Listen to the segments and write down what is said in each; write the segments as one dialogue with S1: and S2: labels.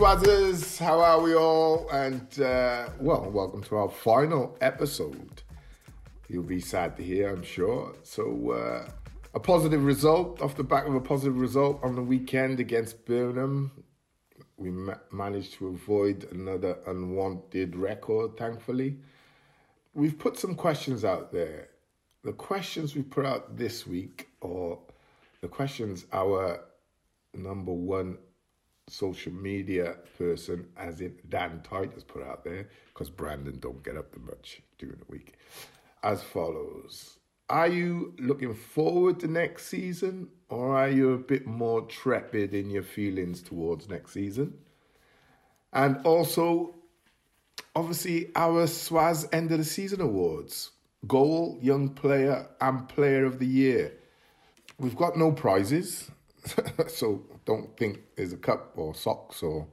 S1: Swazzers. How are we all? And, uh, well, welcome to our final episode. You'll be sad to hear, I'm sure. So, uh, a positive result off the back of a positive result on the weekend against Burnham. We ma- managed to avoid another unwanted record, thankfully. We've put some questions out there. The questions we put out this week, or the questions our number one social media person, as in Dan Tyte's, put out there, because Brandon don't get up to much during the week, as follows. Are you looking forward to next season, or are you a bit more trepid in your feelings towards next season? And also, obviously, our Swazz end of the season awards goal, young player, and player of the year. We've got no prizes, so don't think there's a cup or socks or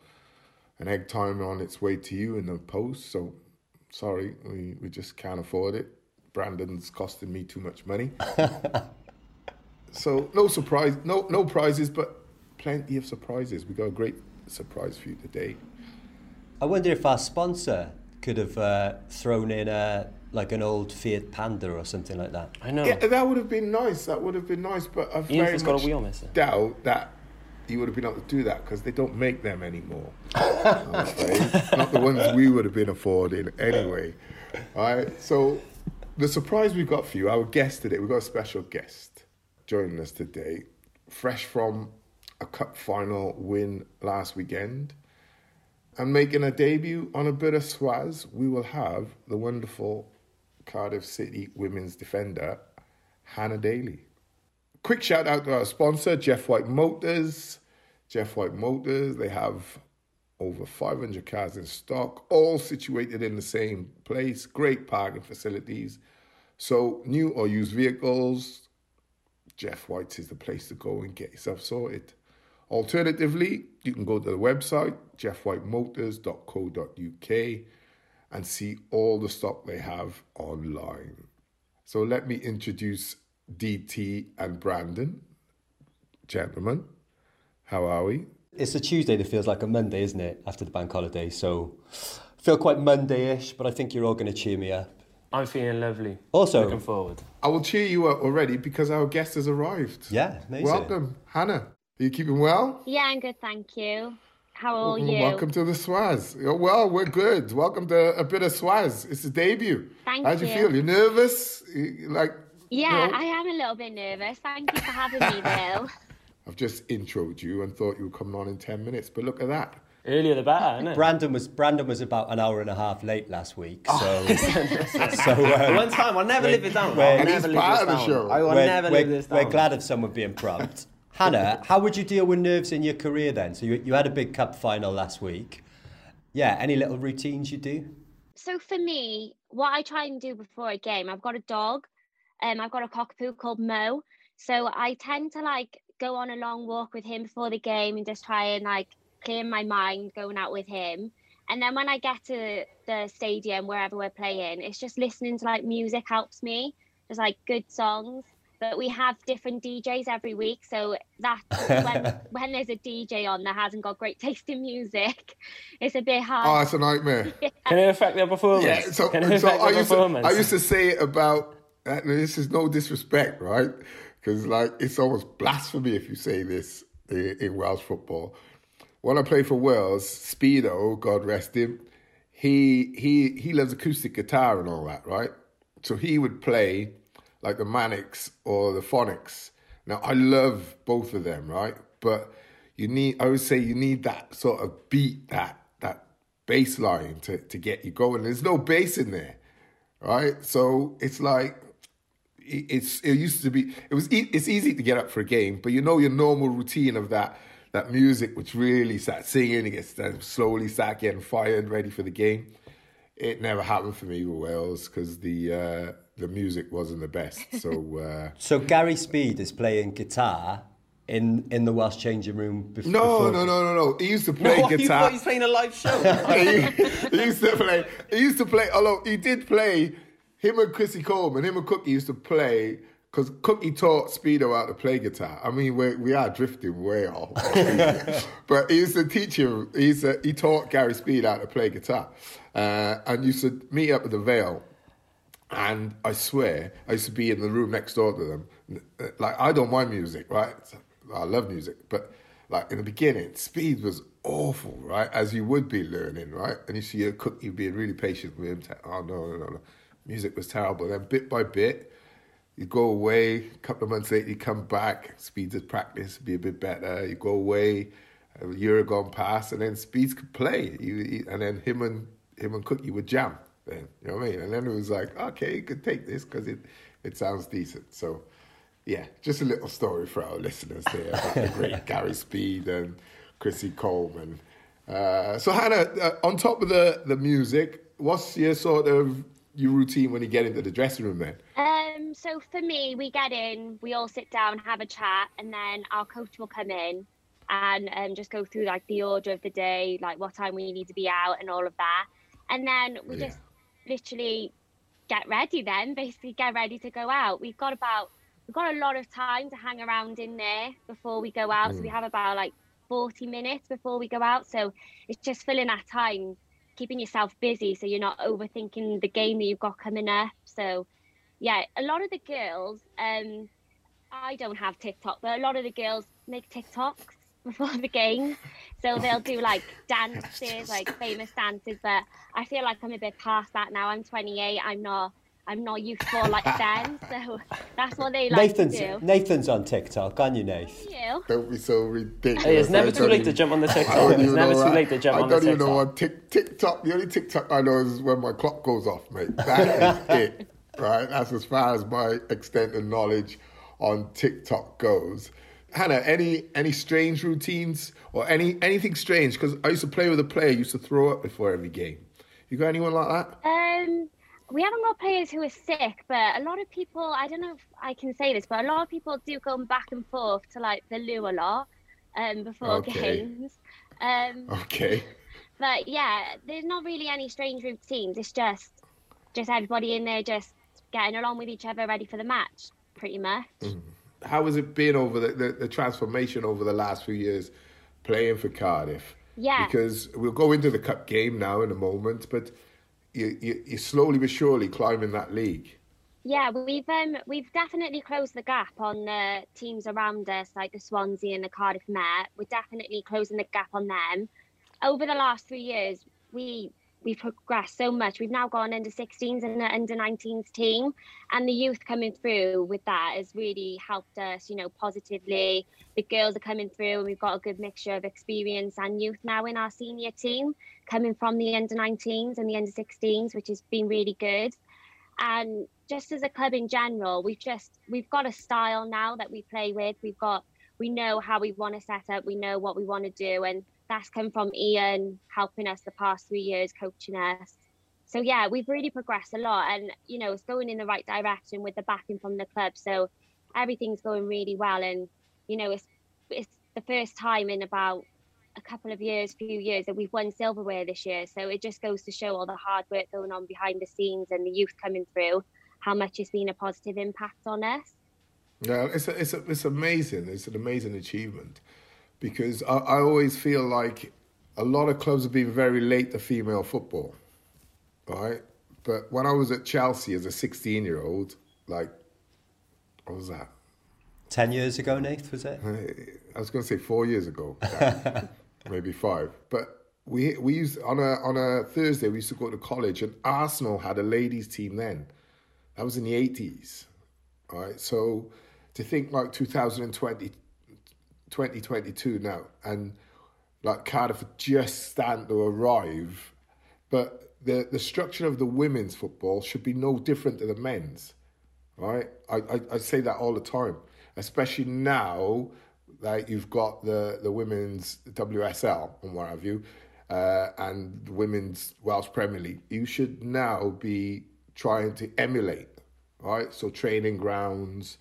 S1: an egg timer on its way to you in the post. So sorry, we, we just can't afford it. Brandon's costing me too much money. so no surprise, no no prizes, but plenty of surprises. We got a great surprise for you today.
S2: I wonder if our sponsor could have uh, thrown in a like an old Fiat Panda or something like that.
S3: I know.
S1: Yeah, that would have been nice. That would have been nice, but I
S3: Even if
S1: very
S3: it's got a
S1: much
S3: wheel missing.
S1: doubt that you would have been able to do that because they don't make them anymore. Not the ones we would have been affording anyway. All right. So the surprise we've got for you, our guest today, we've got a special guest joining us today, fresh from a cup final win last weekend. And making a debut on a bit of swazz, we will have the wonderful Cardiff City women's defender, Hannah Daley. Quick shout out to our sponsor, Jeff White Motors. Jeff White Motors, they have over 500 cars in stock, all situated in the same place, great parking facilities. So, new or used vehicles, Jeff White's is the place to go and get yourself sorted. Alternatively, you can go to the website, jeffwhitemotors.co.uk, and see all the stock they have online. So let me introduce DT and Brandon. Gentlemen, how are we?
S2: It's a Tuesday that feels like a Monday, isn't it? After the bank holiday, so I feel quite Monday-ish, but I think you're all going to cheer me up.
S3: I'm feeling lovely.
S2: Also-
S3: looking forward.
S1: I will cheer you up already because our guest has arrived.
S2: Yeah, amazing.
S1: Welcome, Hannah. Are you keeping well?
S4: Yeah, I'm good, thank you. How are you?
S1: Welcome to the Swazz. Oh, Well, we're good. Welcome to a bit of Swazz. It's a debut.
S4: Thank
S1: How'd you
S4: you.
S1: feel? You're nervous? Like,
S4: Yeah,
S1: you know?
S4: I am a little bit nervous. Thank you for having me, Bill.
S1: I've just introed you and thought you were coming on in 10 minutes, but look at that.
S3: Earlier the better, isn't it?
S2: Brandon was Brandon was about an hour and a half late last week, so
S1: Oh.
S2: so um,
S3: One time, I'll never live it down.
S2: we're-
S3: I'll never live
S1: part
S3: this
S1: of the
S3: down.
S1: show.
S3: I will never live this down.
S2: we're glad of someone being prompt. Hannah, how would you deal with nerves in your career then? So you, you had a big cup final last week. Yeah, any little routines you do?
S4: So for me, what I try and do before a game, I've got a dog, um, I've got a cockapoo called Mo. So I tend to like go on a long walk with him before the game and just try and like clear my mind going out with him. And then when I get to the stadium, wherever we're playing, it's just listening to like music helps me. Just like good songs. But we have different DJs every week, so that when, when there's a DJ on that hasn't got great taste in music, it's a bit
S1: Oh,
S4: hard.
S1: it's a nightmare.
S3: Can it affect their performance?
S1: Yeah, so,
S3: Can it
S1: so
S3: affect
S1: I,
S3: their
S1: used to. I used to say about, uh, this is no disrespect, right? Because like it's almost blasphemy if you say this in, in Welsh football. When I played for Wales, Speedo, God rest him, he he he loves acoustic guitar and all that, right? So he would play like the Manics or the Phonics. Now I love both of them, right? But you need I would say you need that sort of beat, that that bass line to, to get you going. There's no bass in there, right? So it's like it- it's it used to be it was e- it's easy to get up for a game, but you know your normal routine of that that music which really start singing, it gets slowly start getting fired, ready for the game. It never happened for me with Wales because the uh, the music wasn't the best. So uh,
S2: So Gary Speed is playing guitar in in the Welsh changing room bef-
S1: no,
S2: before.
S1: no, no, no, no. He used to play
S3: What, you
S1: guitar.
S3: thought he's playing a live show?
S1: he, he used to play. He used to play. Although he did play, him and Chrissy Coleman, him and Cookie used to play because Cookie taught Speedo how to play guitar. I mean, we we are drifting way off, but he used to teach him. He's a, he taught Gary Speed how to play guitar, uh, and used to meet up at the Vale. And I swear, I used to be in the room next door to them. Like I don't mind music, right? I love music, but like in the beginning, Speed was awful, right? As you would be learning, right? And you see a Cookie being really patient with him. Oh no, no, no, no. Music was terrible. Then bit by bit you go away, a couple of months later, you come back, Speeds at practice, be a bit better. You go away, a year gone past, and then Speeds could play. and then him and him and Cookie would jam. Then you know what I mean? And then it was like, okay, you could take this because it it sounds decent. So yeah, just a little story for our listeners there about the great Gary Speed and Chrissy Coleman. Uh, so Hannah, uh, on top of the the music, what's your sort of your routine when you get into the dressing room then?
S4: Um, so for me, we get in, we all sit down, have a chat, and then our coach will come in and um, just go through like the order of the day, like what time we need to be out and all of that. And then we yeah. just literally get ready then, basically get ready to go out. We've got about we've got a lot of time to hang around in there before we go out. Mm. So we mm. have about like 40 minutes before we go out. So it's just filling that time keeping yourself busy so you're not overthinking the game that you've got coming up. So, yeah, a lot of the girls, um, I don't have TikTok, but a lot of the girls make TikToks before the game. So they'll do like dances, like famous dances. But I feel like I'm a bit past that now. I'm 28. I'm not I'm not youthful like them, so that's what they like
S2: Nathan's,
S4: to do.
S2: Nathan's on TikTok, aren't you, Nath?
S4: You.
S1: Don't be so ridiculous.
S3: Hey, it's never too late to jump on the TikTok. It's never too late to jump on the TikTok. I don't even know what
S1: TikTok. The only TikTok I know is when my clock goes off, mate. That is it, right? That's as far as my extent of knowledge on TikTok goes. Hannah, any any strange routines or any anything strange? Because I used to play with a player, used to throw up before every game. You got anyone like that?
S4: Um, we haven't got players who are sick, but a lot of people, I don't know if I can say this, but a lot of people do go back and forth to like the loo a lot um, before okay. games. Um,
S1: okay.
S4: But yeah, there's not really any strange routines. It's just just everybody in there just getting along with each other, ready for the match, pretty much. Mm.
S1: How has it been over the, the, the transformation over the last few years playing for Cardiff?
S4: Yeah.
S1: Because we'll go into the cup game now in a moment, but you, you, you're slowly but surely climbing that league.
S4: Yeah, we've um, we've definitely closed the gap on the teams around us, like the Swansea and the Cardiff Met. We're definitely closing the gap on them. Over the last three years, we we've progressed so much. We've now got an under 16s and an under 19s team, and the youth coming through with that has really helped us, you know, positively. The girls are coming through, and we've got a good mixture of experience and youth now in our senior team, coming from the under 19s and the under 16s, which has been really good. And just as a club in general, we've just we've got a style now that we play with. We've got we know how we want to set up, we know what we want to do, and that's come from Ian helping us the past three years, coaching us. So yeah, we've really progressed a lot, and you know, it's going in the right direction with the backing from the club. So everything's going really well, and you know, it's it's the first time in about a couple of years, few years that we've won silverware this year. So it just goes to show all the hard work going on behind the scenes and the youth coming through, how much it's been a positive impact on us.
S1: Yeah, it's a, it's a, it's amazing. It's an amazing achievement because I, I always feel like a lot of clubs have been very late to female football, right? But when I was at Chelsea as a 16 year old, like, what was that?
S2: 10 years ago, Nath, was it?
S1: Uh, I was going to say four years ago, maybe five. But we we used on a on a Thursday we used to go to college, and Arsenal had a ladies team then. That was in the 80s, right? So to think like 2020 2022 now, and like Cardiff just stand to arrive, but the the structure of the women's football should be no different to the men's, right? I I, I say that all the time, especially now that you've got the the women's WSL and what have you, uh, and the women's Welsh Premier League. You should now be trying to emulate, right? So training grounds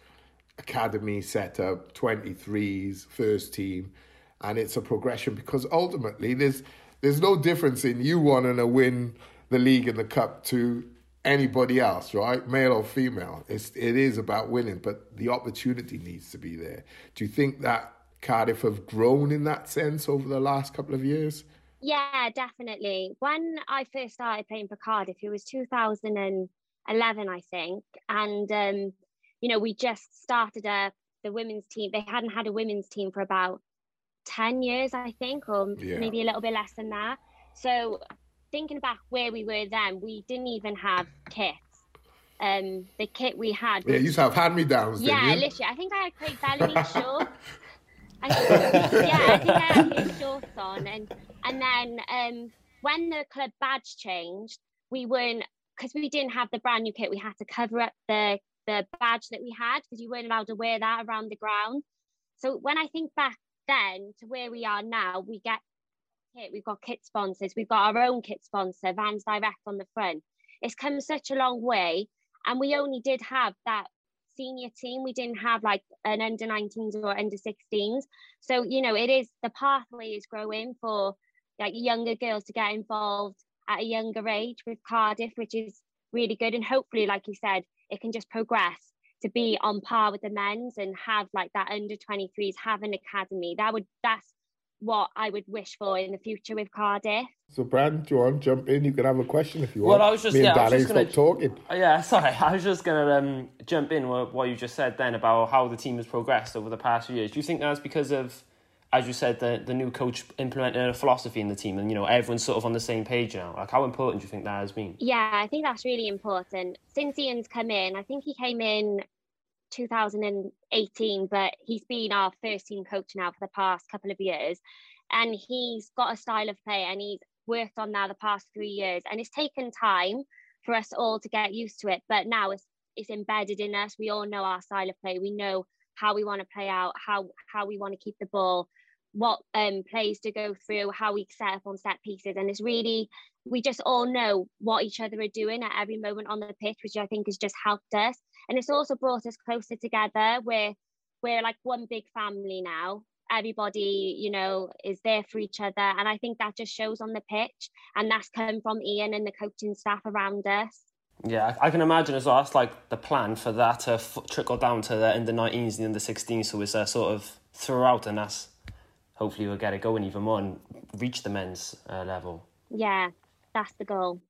S1: academy setup, 23s, first team, and it's a progression because ultimately there's there's no difference in you wanting to win the league and the cup to anybody else, right? Male or female. It's it is about winning, but the opportunity needs to be there. Do you think that Cardiff have grown in that sense over the last couple of years?
S4: Yeah, definitely. When I first started playing for Cardiff, it was 2011, I think, and um, you know we just started a the women's team. They hadn't had a women's team for about 10 years, I think, or yeah. maybe a little bit less than that. So thinking back where we were then, we didn't even have kits. Um, the kit we had.
S1: Yeah, you used to have hand me downs.
S4: Yeah, literally. I think I had Craig Bellamy shorts. I think, yeah, I think I had his shorts on, and and then um, when the club badge changed, we weren't because we didn't have the brand new kit. We had to cover up the the badge that we had because you weren't allowed to wear that around the ground. So when I think back then to where we are now, we get kit, we've got kit sponsors, we've got our own kit sponsor, Vans Direct on the front. It's come such a long way. And we only did have that senior team. We didn't have like an under 19s or under 16s. So, you know, it is the pathway is growing for like younger girls to get involved at a younger age with Cardiff, which is really good. And hopefully, like you said, it can just progress to be on par with the men's and have like that under 23s have an academy that would that's what I would wish for in the future with Cardiff.
S1: So, Brand, do you want to jump in? You can have a question if you want.
S3: Well, I was just,
S1: Me
S3: yeah,
S1: and Danny stop gonna, talking.
S3: Yeah, sorry. I was just going to um, jump in with what you just said then about how the team has progressed over the past few years. Do you think that's because of, as you said, the, the new coach implementing a philosophy in the team and, you know, everyone's sort of on the same page now? Like, how important do you think that has been?
S4: Yeah, I think that's really important. Since Ian's come in, I think he came in 2018, but he's been our first team coach now for the past couple of years. And he's got a style of play and he's worked on that the past three years. And it's taken time for us all to get used to it. But now it's it's embedded in us. We all know our style of play. We know how we want to play out, how how we want to keep the ball, what um plays to go through, how we set up on set pieces. And it's really we just all know what each other are doing at every moment on the pitch, which I think has just helped us. And it's also brought us closer together. We're we're like one big family now. Everybody, you know, is there for each other. And I think that just shows on the pitch. And that's come from Ian and the coaching staff around us.
S3: Yeah, I can imagine as well. That's like the plan for that to f- trickle down to the under 19s and the under 16s. So it's a sort of throughout, and that's hopefully we'll get it going even more and reach the men's uh, level.
S4: Yeah, that's the goal.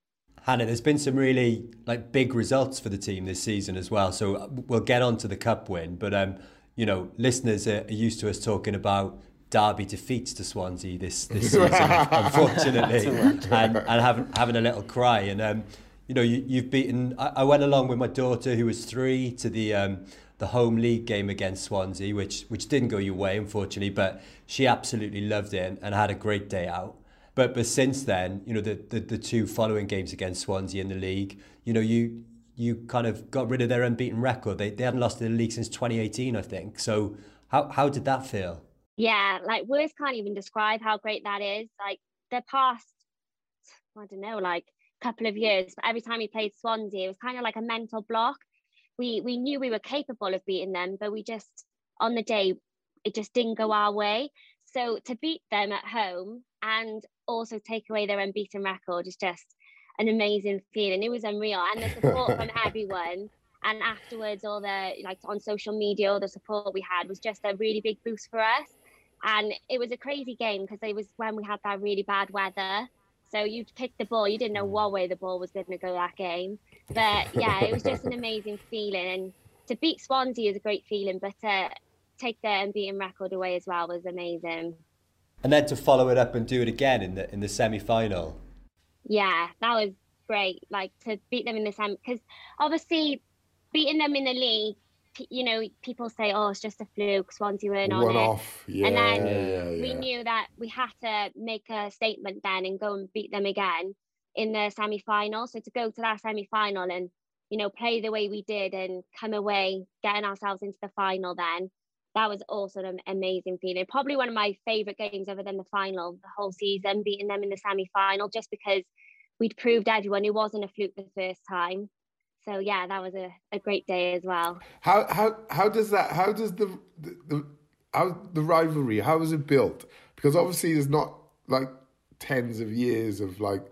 S2: Hannah, there's been some really like big results for the team this season as well. So uh, we'll get on to the cup win, but um, you know, listeners are used to us talking about Derby defeats to Swansea this this season, unfortunately, and, and having having a little cry. And um, you know, you, you've beaten. I, I, went along with my daughter, who was three, to the um, the home league game against Swansea, which which didn't go your way, unfortunately, but she absolutely loved it and, and had a great day out. But but since then, you know, the, the, the two following games against Swansea in the league, you know, you you kind of got rid of their unbeaten record. They they hadn't lost in the league since 2018, I think. So how how did that feel?
S4: Yeah, like words can't even describe how great that is. Like the past, I don't know, like couple of years, but every time we played Swansea, it was kind of like a mental block. We we knew we were capable of beating them, but we just on the day it just didn't go our way. So to beat them at home and also take away their unbeaten record is just an amazing feeling. It was unreal, and the support from everyone. And afterwards, all the like on social media, all the support we had was just a really big boost for us. And it was a crazy game because it was when we had that really bad weather. So you picked the ball, you didn't know mm. what way the ball was going to go that game. But yeah, it was just an amazing feeling. And to beat Swansea is a great feeling, but to take their unbeaten record away as well was amazing
S2: and then to follow it up and do it again in the in the semi final.
S4: Yeah, that was great. Like to beat them in the semi because obviously beating them in the league, you know, people say, "Oh, it's just a fluke." Swansea weren't on
S1: One
S4: it,
S1: off. Yeah,
S4: and then
S1: yeah, yeah.
S4: we knew that we had to make a statement then and go and beat them again in the semi final. So to go to that semi final and you know play the way we did and come away getting ourselves into the final then that was also an amazing feeling. Probably one of my favourite games other than the final, the whole season, beating them in the semi final, just because we'd proved everyone it wasn't a fluke the first time. So yeah, that was a, a great day as well.
S1: How how how does that how does the the, the how the rivalry how is it built? Because obviously there's not like tens of years of like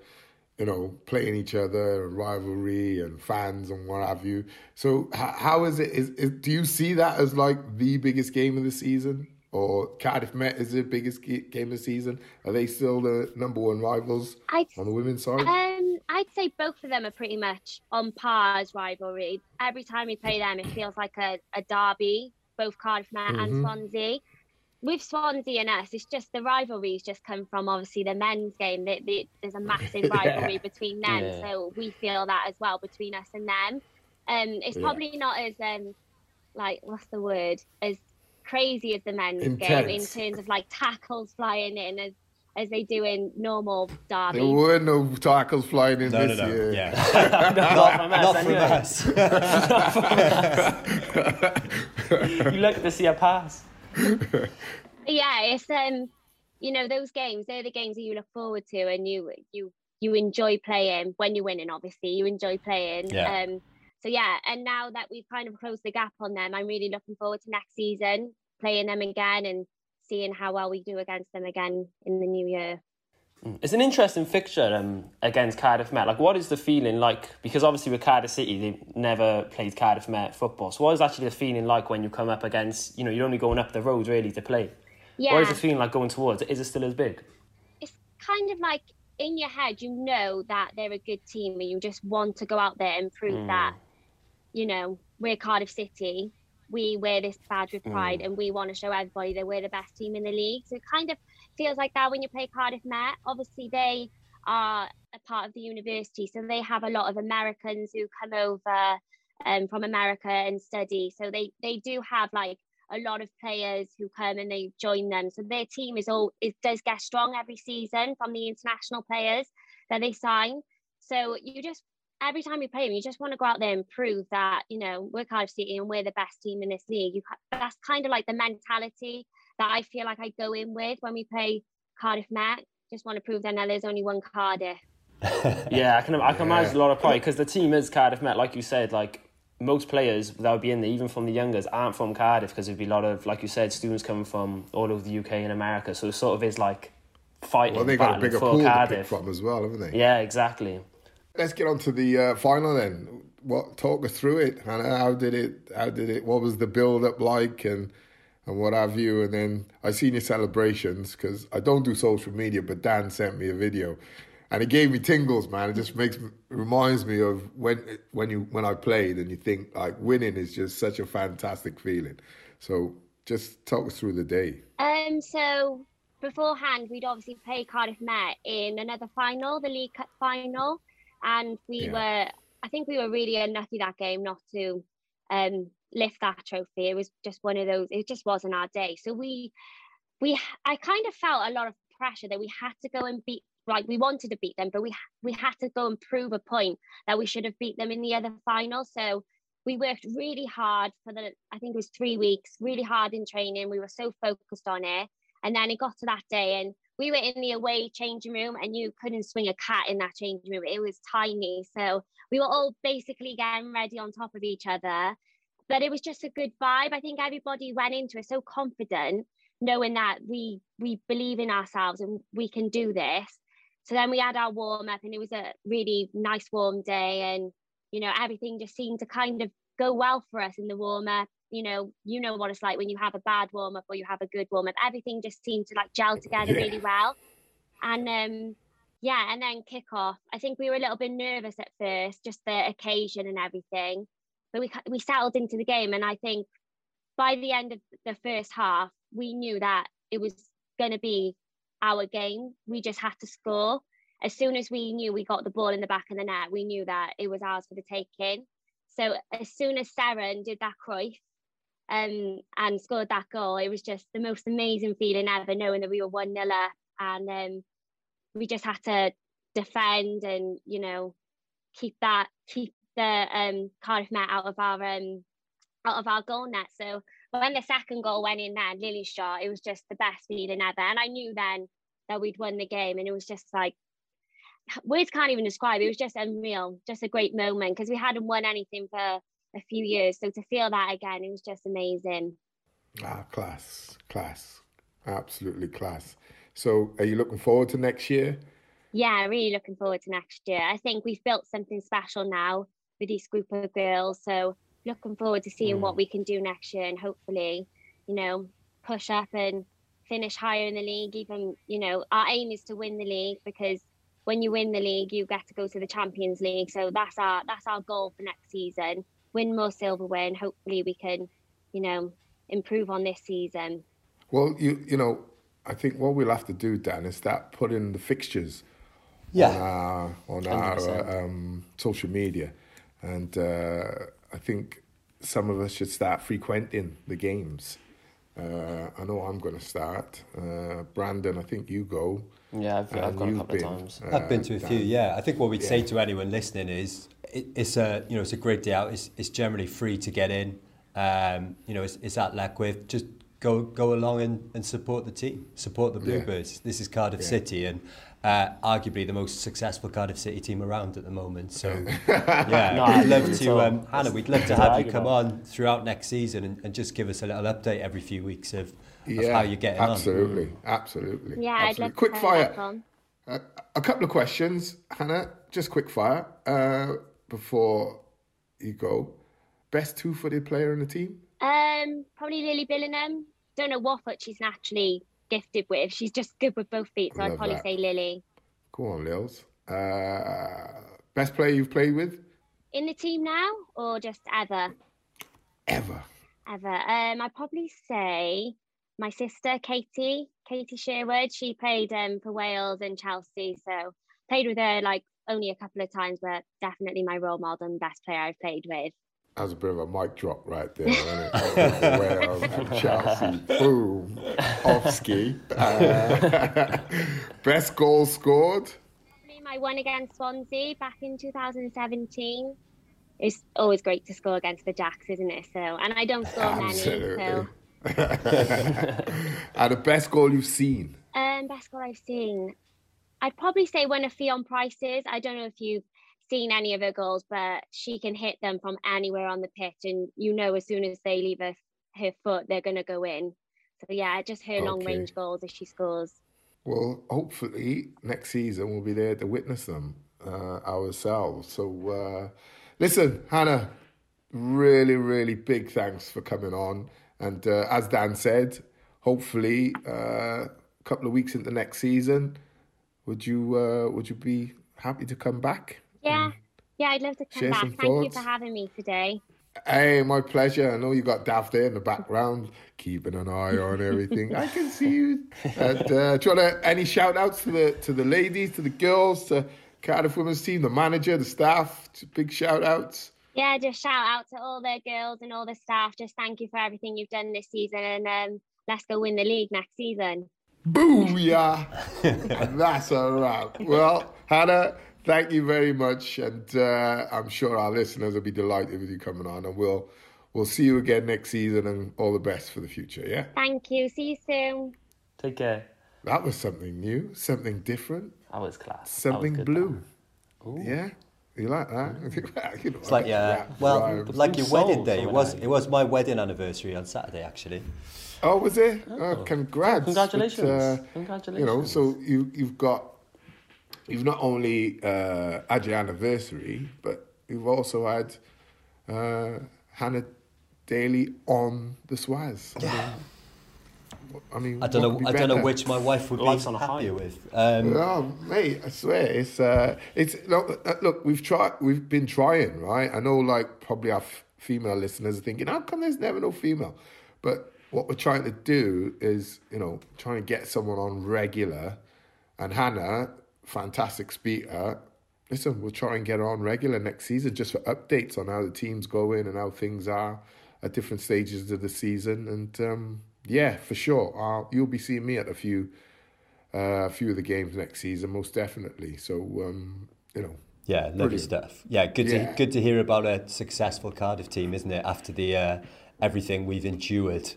S1: you know, playing each other, and rivalry and fans and what have you. So how, how is it? Is, is, do you see that as like the biggest game of the season? Or Cardiff Met is the biggest game of the season? Are they still the number one rivals I'd, on the women's side?
S4: Um, I'd say both of them are pretty much on par as rivalry. Every time we play them, it feels like a, a derby, both Cardiff Met mm-hmm. and Swansea with Swansea and us, it's just the rivalries just come from obviously the men's game. The, the, there's a massive rivalry yeah. between them, yeah. so we feel that as well between us and them. Um, it's probably yeah. not as um, like what's the word as crazy as the men's Intense. game in terms of like tackles flying in as as they do in normal derby.
S1: There were no tackles flying in no, this no, no. year.
S2: Yeah. not, from us. Not from
S3: us. you look to see a pass
S4: yeah, it's um, you know, those games. They're the games that you look forward to, and you you you enjoy playing when you're winning. Obviously, you enjoy playing. Yeah. Um, so yeah, and now that we've kind of closed the gap on them, I'm really looking forward to next season, playing them again, and seeing how well we do against them again in the new year.
S3: It's an interesting fixture um, against Cardiff Met. Like, what is the feeling like? Because obviously with Cardiff City, they've never played Cardiff Met football. So, what is actually the feeling like when you come up against? You know, you're only going up the road really to play. Yeah. What is the feeling like going towards? Is it still as big?
S4: It's kind of like in your head, you know that they're a good team, and you just want to go out there and prove mm. that. You know, we're Cardiff City. We wear this badge with pride, mm. and we want to show everybody that we're the best team in the league. So, it kind of feels like that when you play Cardiff Met. Obviously, they are a part of the university, so they have a lot of Americans who come over um, from America and study. So they they do have like a lot of players who come and they join them. So their team is all it does get strong every season from the international players that they sign. So you just every time you play them, you just want to go out there and prove that you know we're Cardiff City and we're the best team in this league. You, that's kind of like the mentality that I feel like I go in with when we play Cardiff Met. Just want to prove that now there's only one Cardiff.
S3: yeah, I can I can yeah. imagine a lot of pride because the team is Cardiff Met, like you said. Like most players that would be in there, even from the youngers, aren't from Cardiff because there'd be a lot of, like you said, students coming from all over the UK and America. So it sort of is like fighting.
S1: Well, they got a bigger pool Cardiff. to pick from as well, haven't they?
S3: Yeah, exactly.
S1: Let's get on to the uh, final then. What talk us through it? How did it? How did it? What was the build up like? And and what have you. And then I seen your celebrations because I don't do social media, but Dan sent me a video, and it gave me tingles, man. It just makes reminds me of when when you when I played, and you think like winning is just such a fantastic feeling. So just talk us through the day.
S4: Um. So beforehand, we'd obviously play Cardiff Met in another final, the League Cup final, and we yeah. were. I think we were really unlucky that game not to um, lift that trophy. It was just one of those. It just wasn't our day. So we, we, I kind of felt a lot of pressure that we had to go and beat. Like we wanted to beat them, but we we had to go and prove a point that we should have beat them in the other final. So we worked really hard for the. I think it was three weeks, really hard in training. We were so focused on it, and then it got to that day, and we were in the away changing room and you couldn't swing a cat in that changing room. It was tiny. So we were all basically getting ready on top of each other but it was just a good vibe. I think everybody went into it so confident, knowing that we we believe in ourselves and we can do this. So then we had our warm up, and it was a really nice warm day, and you know everything just seemed to kind of go well for us in the warm up. You know, you know what it's like when you have a bad warm up or you have a good warm up. Everything just seemed to like gel together yeah. really well, and um, yeah, and then kick off. I think we were a little bit nervous at first, just the occasion and everything but we we settled into the game, and I think by the end of the first half, we knew that it was going to be our game. We just had to score. As soon as we knew we got the ball in the back of the net, we knew that it was ours for the taking. So as soon as Seren did that Cruyff um, and scored that goal, it was just the most amazing feeling ever, knowing that we were one nil up, and um, we just had to defend and you know keep that keep the um, Cardiff Met out of our um, out of our goal net. So when the second goal went in there, Lily shot, it was just the best feeling ever. And I knew then that we'd won the game, and it was just like words can't even describe. It was just unreal, just a great moment because we hadn't won anything for a few years. So to feel that again, it was just amazing.
S1: Ah, class, class, absolutely class. So, are you looking forward to next year?
S4: Yeah, really looking forward to next year. I think we've built something special now with this group of girls. So looking forward to seeing mm. what we can do next year and hopefully, you know, push up and finish higher in the league. Even, you know, our aim is to win the league because when you win the league, you get to go to the Champions League. So that's our that's our goal for next season. Win more silverware and hopefully we can, you know, improve on this season.
S1: Well, you you know, I think what we'll have to do, Dan, is start putting the fixtures
S2: yeah.
S1: on our on our um, social media, and uh, I think some of us should start frequenting the games. Uh, I know I'm going to start. Uh, Brandon, I think you go.
S3: Yeah, I've, I've gone a couple been, of times.
S2: Uh, I've been to a few. Yeah, I think what we'd yeah. say to anyone listening is it, it's a you know it's a great day out. It's, it's generally free to get in. Um, you know, it's, it's at Leckwith. Just go go along and, and support the team, support the Bluebirds. Yeah. This is Cardiff yeah. City, and uh, arguably the most successful Cardiff City team around at the moment. So, yeah, no, we'd love to, um, Hannah, we'd love to have you come on throughout next season and, and, just give us a little update every few weeks of, yeah, of how you're getting
S1: absolutely,
S2: on.
S1: Absolutely,
S4: absolutely. Yeah,
S1: absolutely.
S4: I'd love
S1: quick fire. Uh, a couple of questions, Hannah, just quick fire uh, before you go. Best two-footed player in the team?
S4: Um, probably Lily Billingham. Don't know what foot she's naturally gifted with. She's just good with both feet, so I'd probably that. say Lily.
S1: Go on, Lils. Uh, best player you've played with?
S4: In the team now, or just ever?
S1: Ever.
S4: Ever. Um, I'd probably say my sister Katie, Katie Sherwood. She played um, for Wales and Chelsea, so played with her like only a couple of times, but definitely my role model and best player I've played with.
S1: That was a bit of a mic drop right there? Wales Chelsea, boom, off ski. Uh, best goal scored?
S4: My one against Swansea back in 2017. It's always great to score against the Jacks, isn't it? So, and I don't score Absolutely. many. So.
S1: and the best goal you've seen?
S4: Um, best goal I've seen. I'd probably say one of Ffion Price's. I don't know if you've seen any of her goals, but she can hit them from anywhere on the pitch, and you know as soon as they leave her, her foot, they're going to go in. So yeah, just her okay. long range goals as she scores.
S1: Well, hopefully next season we'll be there to witness them uh, ourselves. So uh, listen, Hannah, really, really big thanks for coming on. And uh, as Dan said, hopefully uh, a couple of weeks into next season, would you uh, would you be happy to come back?
S4: Yeah, yeah, I'd love to come back. Thank thoughts. you for having me today.
S1: Hey, my pleasure. I know you got Dav there in the background, keeping an eye on everything. I can see you. And, uh, do you want to, any shout outs to the to the ladies, to the girls, to Cardiff women's team, the manager, the staff? Big shout outs.
S4: Yeah, just shout out to all the girls and all the staff. Just thank you for everything you've done this season, and um, let's go win the league next season.
S1: Booyah! That's a wrap. Well, Hannah, thank you very much, and uh, I'm sure our listeners will be delighted with you coming on, and we'll we'll see you again next season, and all the best for the future. Yeah.
S4: Thank you. See you soon.
S3: Take care.
S1: That was something new, something different.
S3: That was class.
S1: Something
S3: was
S1: blue. Yeah. You like that?
S2: you know, it's like yeah, well, like your wedding day. It was it was my wedding anniversary on Saturday actually.
S1: Oh, was it? Oh, oh congrats!
S3: Congratulations! But, uh, Congratulations!
S1: You know, so you you've got you've not only uh, had your anniversary, but you've also had uh, Hannah Daley on the Swazz.
S2: Yeah. I mean, I mean, I don't know. I don't know which my wife would Life's be happier with. Um,
S1: oh, mate, I swear it's uh, it's look, uh, look. We've tried. We've been trying, right? I know, like probably our f- female listeners are thinking, how come there's never no female? But what we're trying to do is, you know, trying to get someone on regular. And Hannah, fantastic speaker. Listen, we'll try and get her on regular next season just for updates on how the team's going and how things are at different stages of the season. And um, yeah, for sure, uh, you'll be seeing me at a few, uh, a few of the games next season, most definitely. So um, you know.
S2: Yeah, lovely brilliant. stuff. Yeah, good to good to hear about a successful Cardiff team, isn't it? After the uh, everything we've endured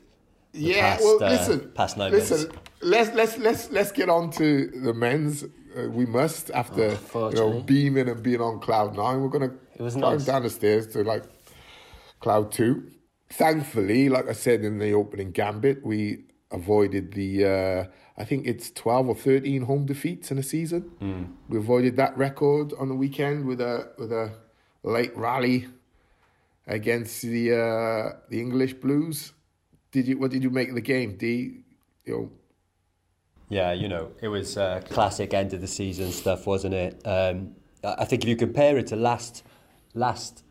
S1: yeah,
S2: past,
S1: well, listen,
S2: uh, past nine
S1: listen, let's let's let's let's get on to the men's. Uh, we must after oh, you know beaming and being on cloud nine. We're gonna it was climb nice. down the stairs to like cloud two. Thankfully, like I said in the opening gambit, we avoided the, uh, I think it's 12 or 13 home defeats in a season. Mm. We avoided that record on the weekend with a with a late rally against the uh, the English Blues. Did you? What did you make of the game, D? You know,
S2: yeah, you know, it was uh, classic end of the season stuff, wasn't it? Um, I think if you compare it to last last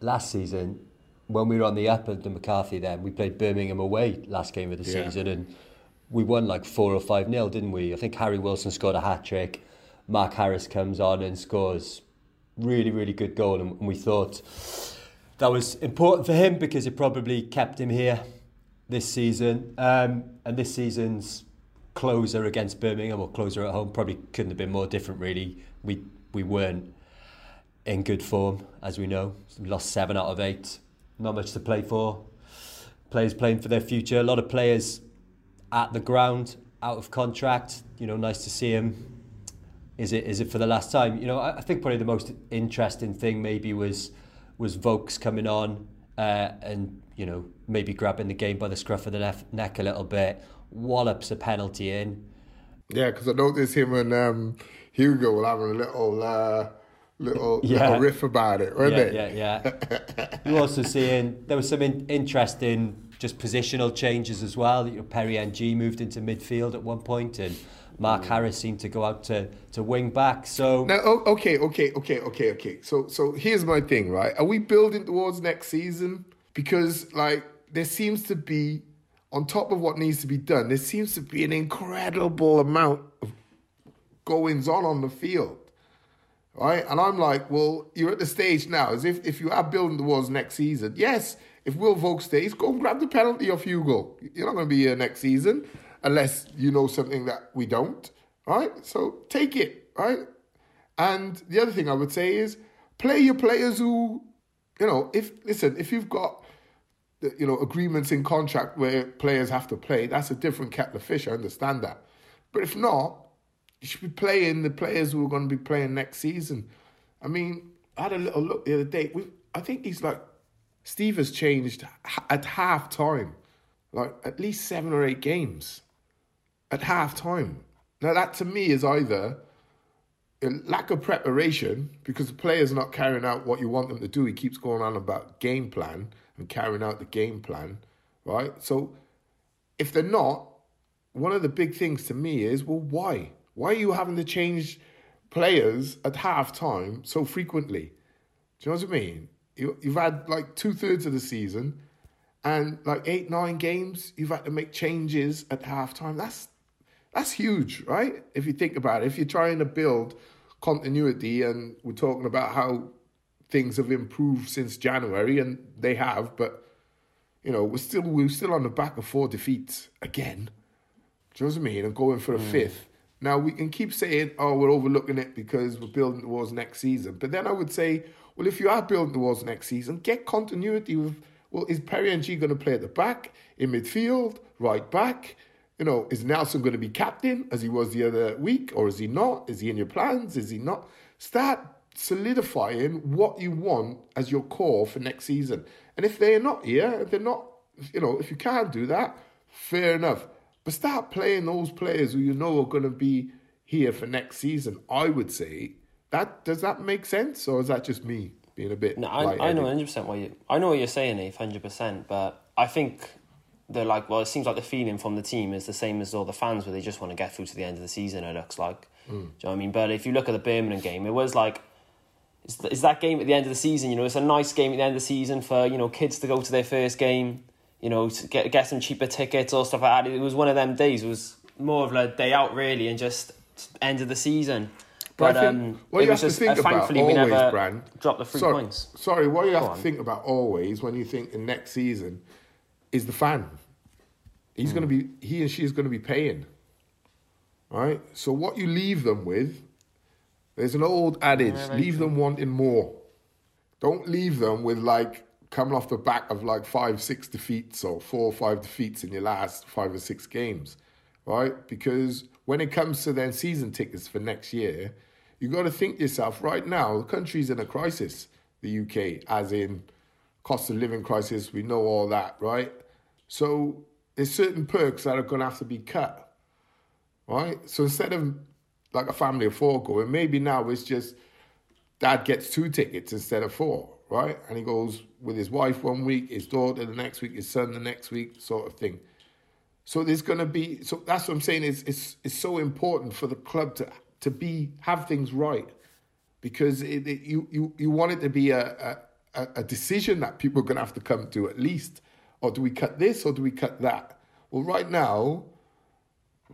S2: last season, when we were on the up at the McCarthy, then we played Birmingham away last game of the yeah. season, and we won like four or five nil, didn't we? I think Harry Wilson scored a hat trick. Mark Harris comes on and scores really, really good goal, and, and we thought that was important for him because it probably kept him here this season. Um, and this season's closer against Birmingham or closer at home probably couldn't have been more different. Really, we we weren't in good form as we know. We lost seven out of eight. Not much to play for. Players playing for their future. A lot of players at the ground, out of contract. You know, nice to see him. Is it is it for the last time? You know, I, I think probably the most interesting thing maybe was was Vaulks coming on uh, and you know maybe grabbing the game by the scruff of the nef- neck a little bit, wallops a penalty in.
S1: Yeah, because I noticed him and um, Hugo were having a little. Uh, little, yeah. little riff about it, weren't
S2: yeah,
S1: they?
S2: Yeah, yeah. You're also seeing there was some in, interesting just positional changes as well. You know, Perry Ng moved into midfield at one point, and Mark Harris seemed to go out to, to wing back. So
S1: now, okay, okay, okay, okay, okay. So, so here's my thing, right? Are we building towards next season? Because like there seems to be, on top of what needs to be done, there seems to be an incredible amount of goings on on the field, right? And I'm like, well, you're at the stage now, as if if you are building towards next season. Yes, if Will Vaulks stays, go and grab the penalty off Hugo. You're not going to be here next season unless you know something that we don't, right? So take it, right? And the other thing I would say is play your players who, you know, if listen, if you've got you know agreements in contract where players have to play, that's a different kettle of fish. I understand that, but if not, you should be playing the players who are going to be playing next season. I mean, I had a little look the other day. We, I think he's like Steve has changed at half time, like at least seven or eight games at half time. Now, that to me is either a lack of preparation because the player's not carrying out what you want them to do. He keeps going on about game plan and carrying out the game plan, right? So, if they're not, one of the big things to me is well, why? Why are you having to change players at half time so frequently? Do you know what I mean? You, you've had like two thirds of the season and like eight, nine games, you've had to make changes at half time. That's that's huge, right? If you think about it, if you're trying to build continuity and we're talking about how things have improved since January, and they have, but you know, we're still we're still on the back of four defeats again. Do you know what I mean? And going for a mm. fifth. Now we can keep saying, "Oh, we're overlooking it because we're building towards next season." But then I would say, well, if you are building towards next season, get continuity with. Well, is Perry Ng going to play at the back, in midfield, right back? You know, is Nelson going to be captain as he was the other week, or is he not? Is he in your plans? Is he not? Start solidifying what you want as your core for next season. And if they're not here, they're not, you know, if you can't do that, fair enough. But start playing those players who you know are going to be here for next season. I would say that does that make sense, or is that just me being a bit?
S3: No, I, I know hundred percent what you. I know what you're saying, Eve, hundred percent. But I think they're like, well, it seems like the feeling from the team is the same as all the fans, where they just want to get through to the end of the season. It looks like. Mm. Do you know what I mean? But if you look at the Birmingham game, it was like, is that game at the end of the season? You know, it's a nice game at the end of the season for you know kids to go to their first game. You know, to get get some cheaper tickets or stuff like that. It was one of them days. It was more of a day out really, and just end of the season. But, but um,
S1: what you have just, to think uh, about always, Brand,
S3: drop the three
S1: sorry,
S3: points.
S1: Sorry, what you have to think about always when you think the next season is the fan. He's mm. going to be, he and she is going to be paying. Right? So what you leave them with, there's an old adage, yeah, leave them wanting more. Don't leave them with like coming off the back of like five, six defeats or four or five defeats in your last five or six games. Right? Because when it comes to then season tickets for next year, you got to think yourself right now, the country's in a crisis, the UK, as in cost of living crisis, we know all that, right? So there's certain perks that are going to have to be cut, right? So instead of like a family of four going, maybe now it's just dad gets two tickets instead of four, right? And he goes with his wife one week, his daughter the next week, his son the next week, sort of thing. So there's going to be so that's what I'm saying is it's it's so important for the club to to be have things right because it, it, you you you want it to be a, a a decision that people are going to have to come to at least or do we cut this or do we cut that well right now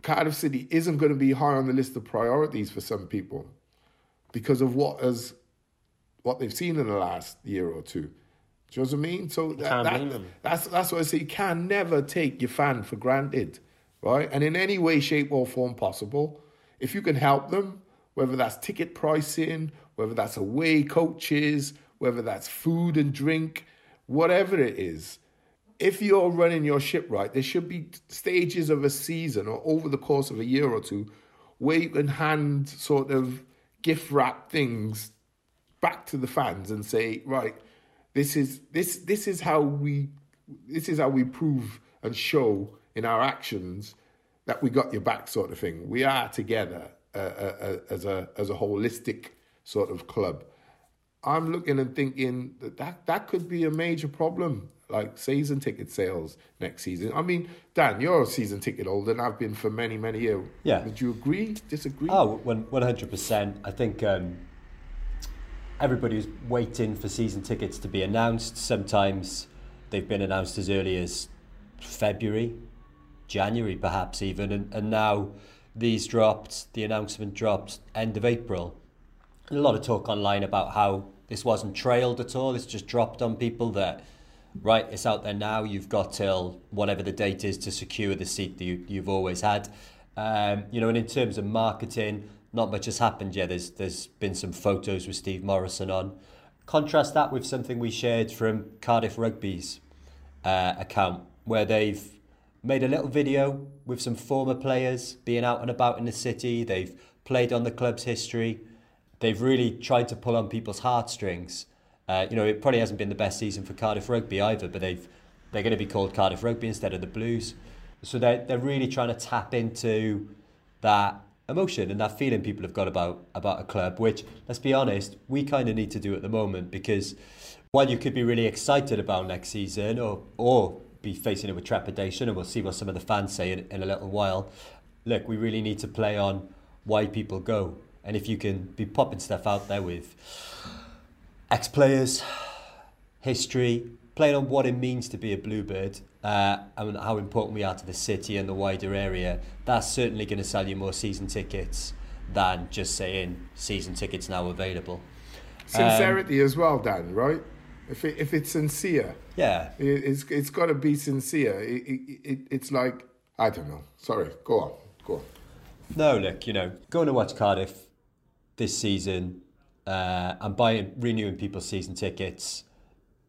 S1: Cardiff City isn't going to be high on the list of priorities for some people because of what has what they've seen in the last year or two. Do you know what I mean? So that, that, that's that's what I say. You can never take your fan for granted, right? And in any way, shape, or form possible, if you can help them, whether that's ticket pricing, whether that's away coaches, whether that's food and drink, whatever it is, if you're running your ship right, there should be stages of a season or over the course of a year or two where you can hand sort of gift wrap things back to the fans and say, right, this is this this is how we this is how we prove and show in our actions that we got your back, sort of thing. We are together uh, uh, uh, as a as a holistic sort of club. I'm looking and thinking that, that that could be a major problem, like season ticket sales next season. I mean, Dan, you're a season ticket holder, and I've been for many, many years.
S2: Yeah.
S1: Would you agree? Disagree?
S2: Oh, one hundred percent. I think um, everybody's waiting for season tickets to be announced. Sometimes they've been announced as early as February, January, perhaps even, and, and now these dropped. The announcement dropped end of April. And a lot of talk online about how this wasn't trailed at all. It's just dropped on people that right, it's out there now. You've got till whatever the date is to secure the seat that you, you've always had. Um, you know, and in terms of marketing, not much has happened yet. There's there's been some photos with Steve Morison on. Contrast that with something we shared from Cardiff Rugby's uh, account, where they've made a little video with some former players being out and about in the city. They've played on the club's history. They've really tried to pull on people's heartstrings. Uh, you know, it probably hasn't been the best season for Cardiff Rugby either, but they've they're going to be called Cardiff Rugby instead of the Blues. So they're, they're really trying to tap into that emotion and that feeling people have got about about a club, which let's be honest, we kind of need to do at the moment because while you could be really excited about next season or or be facing it with trepidation, and we'll see what some of the fans say in, in a little while. Look, we really need to play on why people go, and if you can be popping stuff out there with ex players, history, playing on what it means to be a Bluebird uh, and how important we are to the city and the wider area, that's certainly going to sell you more season tickets than just saying season tickets now available.
S1: Sincerity um, as well, Dan, right? If, it, if it's sincere,
S2: yeah,
S1: it, it's, it's got to be sincere. It, it, it's like, I don't know. Sorry, go on, go on.
S2: No, look, you know, going to watch Cardiff this season uh, and buying, renewing people's season tickets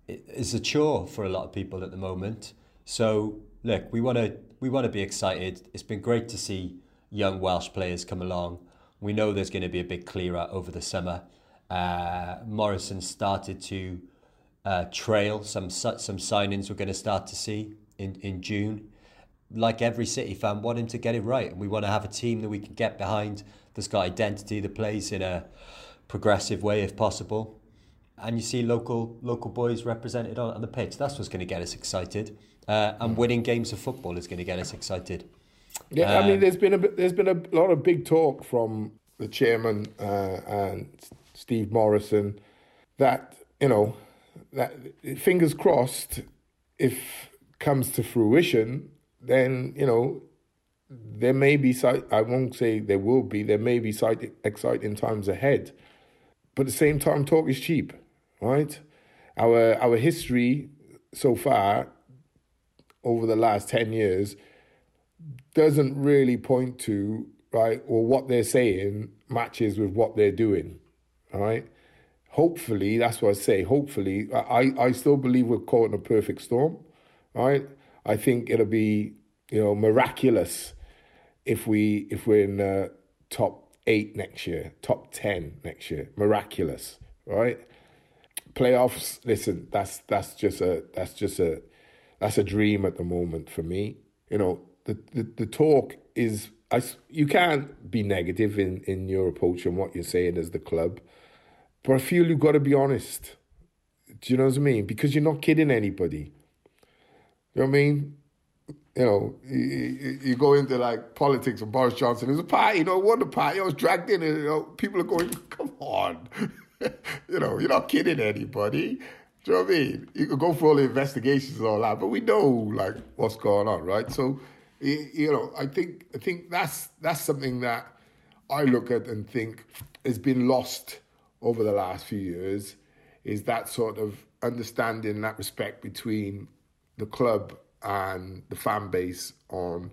S2: is a chore for a lot of people at the moment. So look, we want to we want to be excited. It's been great to see young Welsh players come along. We know there's going to be a big clear out over the summer. Uh, Morison started to uh, trail some some signings we're going to start to see in, in June. Like every City fan, want him to get it right, and we want to have a team that we can get behind that's got identity, that plays in a progressive way if possible and you see local local boys represented on, on the pitch. That's what's going to get us excited. Uh, and winning games of football is going to get us excited.
S1: Yeah, I mean, um, there's been a there's been a lot of big talk from the chairman uh, and Steve Morison that you know that fingers crossed if comes to fruition, then you know there may be I won't say there will be there may be exciting times ahead, but at the same time, talk is cheap right? Our our history so far over the last 10 years doesn't really point to right or what they're saying matches with what they're doing right hopefully that's what i say hopefully i i still believe we're caught in a perfect storm right i think it'll be you know miraculous if we if we're in the top eight next year top 10 next year miraculous right playoffs. Listen, that's that's just a that's just a that's a dream at the moment for me. you know, the, the, the talk is, I, you can't be negative in, in your approach and what you're saying as the club, but I feel you've got to be honest. Do you know what I mean? Because you're not kidding anybody. You know what I mean? You know, you, go into like politics and Boris Johnson. There's a party, you know, what the party. I was dragged in, and you know, people are going, "Come on, you know, you're not kidding anybody." Do you know what I mean? You could go for all the investigations and all that, but we know like what's going on, right? So, you know, I think I think that's that's something that I look at and think has been lost over the last few years. Is that sort of understanding that respect between the club and the fan base on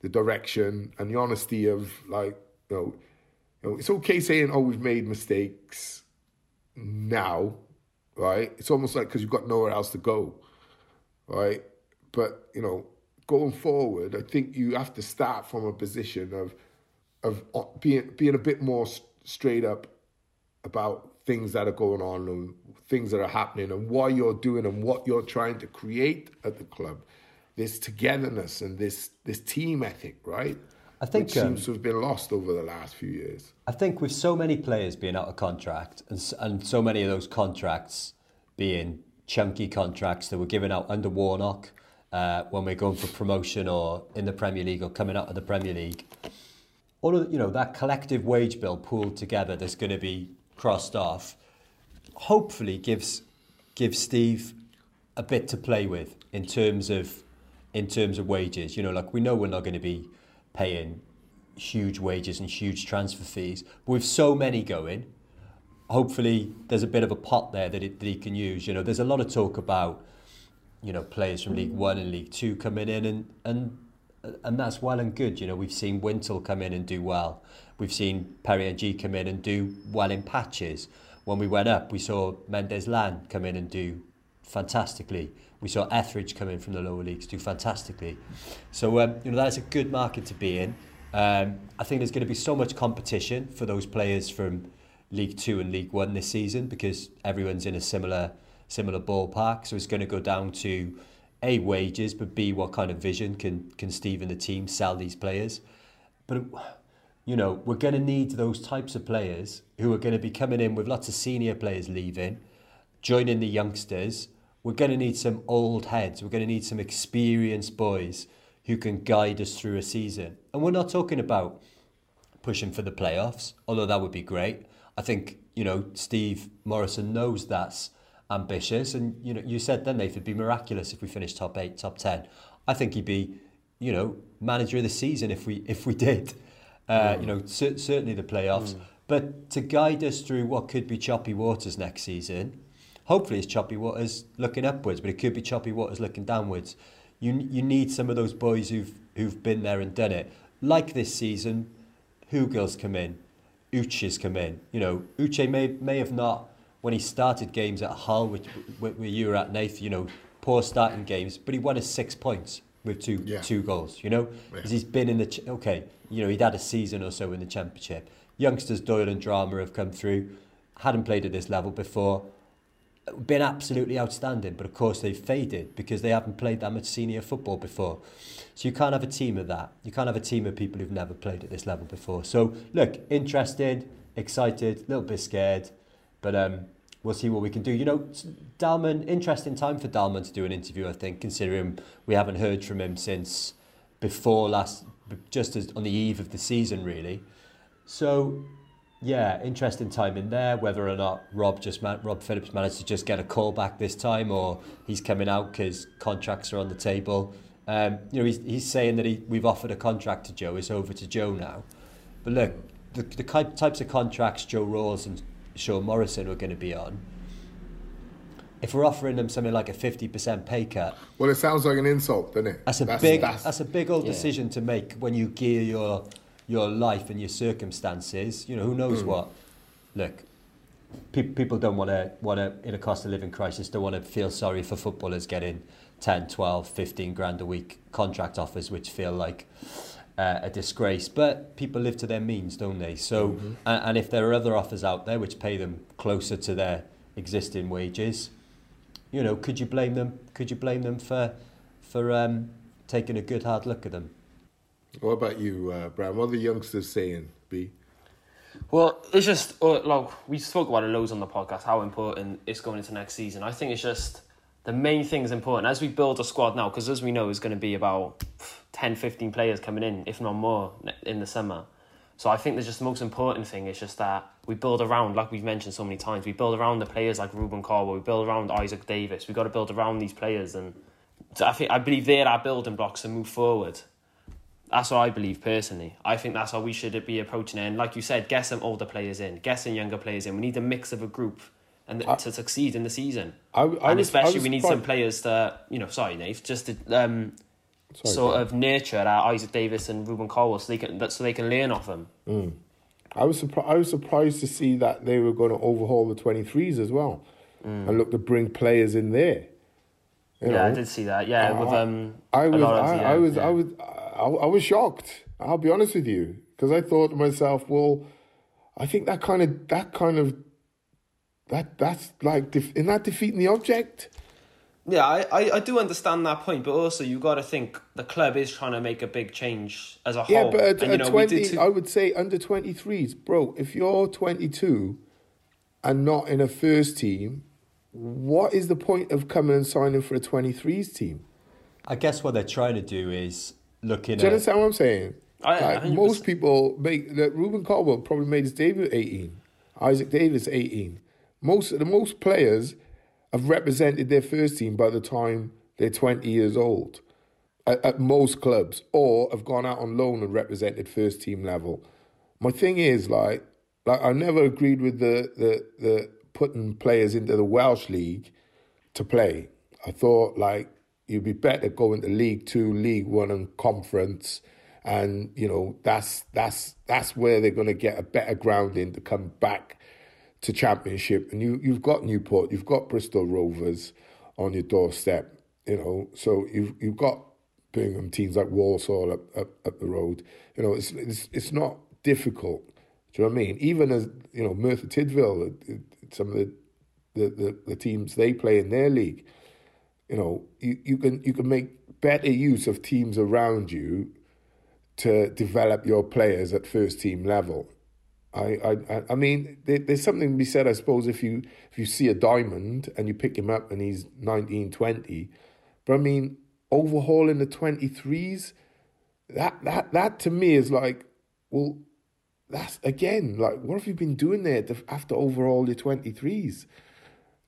S1: the direction and the honesty of like you know, you know it's okay saying oh we've made mistakes now right? It's almost like because you've got nowhere else to go right? But you know going forward i think you have to start from a position of of uh, being being a bit more straight up about things that are going on and things that are happening and why you're doing and what you're trying to create at the club this togetherness and this this team ethic, right?
S2: I think
S1: Which seems um, to have been lost over the last few years.
S2: I think with so many players being out of contract and, and so many of those contracts being chunky contracts that were given out under Warnock uh, when we're going for promotion or in the Premier League or coming out of the Premier League, all of you know that collective wage bill pooled together that's going to be crossed off, hopefully gives gives Steve a bit to play with in terms of in terms of wages. You know, like we know we're not going to be paying huge wages and huge transfer fees. But with so many going, hopefully there's a bit of a pot there that, it, that he can use. You know, there's a lot of talk about, you know, players from League One and League Two coming in and and and that's well and good. You know, we've seen Wintle come in and do well. We've seen Perry Ng come in and do well in patches. When we went up, we saw Mendez-Laing come in and do fantastically. We saw Etheridge come in from the lower leagues do fantastically. So, um, you know, that's a good market to be in. Um, I think there's going to be so much competition for those players from League Two and League One this season because everyone's in a similar similar ballpark. So it's going to go down to a wages, but b what kind of vision can can Steve and the team sell these players. But you know we're going to need those types of players who are going to be coming in with lots of senior players leaving, joining the youngsters. We're going to need some old heads. We're going to need some experienced boys who can guide us through a season. And we're not talking about pushing for the playoffs, although that would be great. I think, you know, Steve Morison knows that's ambitious. And, you know, you said then, Nathan, it'd be miraculous if we finished top eight, top 10. I think he'd be, you know, manager of the season if we if we did. Uh, mm. You know, cer- certainly the playoffs. Mm. But to guide us through what could be choppy waters next season, hopefully it's choppy waters looking upwards, but it could be choppy waters looking downwards. You you need some of those boys who've who've been there and done it. Like this season, Hugill come in, Uche's come in. You know, Uche may may have not when he started games at Hull, which where you were at, Nath. You know, poor starting games, but he won his six points with two yeah. two goals. You know, because yeah. he's been in the ch- okay. You know, he'd had a season or so in the championship. Youngsters Doyle and Drameh have come through, hadn't played at this level before been absolutely outstanding, but of course they've faded because they haven't played that much senior football before. So you can't have a team of that. You can't have a team of people who've never played at this level before. So look, interested, excited, a little bit scared, but um, we'll see what we can do. You know, Dalman, interesting time for Dalman to do an interview, I think, considering we haven't heard from him since before last, just as on the eve of the season, really. So yeah, interesting time in there. Whether or not Rob just Rob Phillips managed to just get a call back this time, or he's coming out because contracts are on the table. Um, you know, he's, he's saying that he, we've offered a contract to Joe. It's over to Joe now. But look, the, the types of contracts Joe Ralls and Sean Morrison are going to be on. If we're offering them something like a fifty percent pay cut,
S1: well, it sounds like an insult, doesn't it?
S2: That's a that's, big. That's, that's a big old yeah. decision to make when you gear your your life and your circumstances. You know, who knows mm. what? Look, pe- people don't want to want to in a cost of living crisis don't want to feel sorry for footballers getting 10, 12, 15 grand a week contract offers, which feel like uh, a disgrace. But people live to their means, don't they? So, mm-hmm. and, and if there are other offers out there which pay them closer to their existing wages, you know, could you blame them? Could you blame them for for um, taking a good hard look at them.
S1: What about you, uh? What are the youngsters saying, B?
S3: Well, it's just uh, like we spoke about it loads on the podcast how important it's going into next season. I think it's just the main thing is important as we build a squad now because as we know, it's going to be about 10, 15 players coming in, if not more, in the summer. So I think there's just the most important thing is just that we build around, like we've mentioned so many times, we build around the players like Rubin Colwill, we build around Isaak Davies We've got to build around these players, and I think I believe they're our building blocks to move forward. That's what I believe personally. I think that's how we should be approaching it. And like you said, get some older players in, get some younger players in. We need a mix of a group and I, to succeed in the season.
S1: I, I
S3: and
S1: was,
S3: especially we need some players to, you know, sorry, Nate, just to um, sorry, sort of nurture our Isaak Davies and Rubin Colwill so they can so they can learn off them.
S1: Mm. I was surprised. I was surprised to see that they were going to overhaul the twenty threes as well, mm. and look to bring players in there.
S3: You yeah, know? I did see that. Yeah, with um,
S1: I was,
S3: of,
S1: I,
S3: yeah,
S1: I, was,
S3: yeah.
S1: I was, I, I was shocked. I'll be honest with you, because I thought to myself, well, I think that kind of, that kind of, that that's like, in that defeating the object.
S3: Yeah, I, I, I do understand that point, but also you got to think the club is trying to make a big change as a
S1: yeah,
S3: whole.
S1: Yeah, but at,
S3: and,
S1: at
S3: know,
S1: 20, I would say under 23s, bro, if you're 22 and not in a first team, what is the point of coming and signing for a 23s team?
S2: I guess what they're trying to do is looking
S1: do you
S2: at.
S1: understand what I'm saying?
S3: I,
S1: like most people make that Rubin Colwill probably made his debut at 18. Isaak Davies 18. Most the most players have represented their first team by the time they're 20 years old at, at most clubs or have gone out on loan and represented first team level. My thing is like like I never agreed with the the the putting players into the Welsh league to play. I thought like you'd be better going to League Two, League One, and Conference, and you know that's that's that's where they're going to get a better grounding to come back to Championship. And you you've got Newport, you've got Bristol Rovers on your doorstep, you know. So you've you've got Birmingham teams like Walsall up up, up the road. You know, it's it's it's not difficult. Do you know what I mean? Even as you know, Merthyr Tydfil, uh, uh, some of the, the, the, the teams they play in their league you know, you, you can you can make better use of teams around you to develop your players at first team level. I I I mean, there, there's something to be said, I suppose, if you if you see a diamond and you pick him up and he's 19, 20. But I mean, overhauling the 23s, that that that to me is like, well, that's again like, what have you been doing there to, after overhaul your 23s?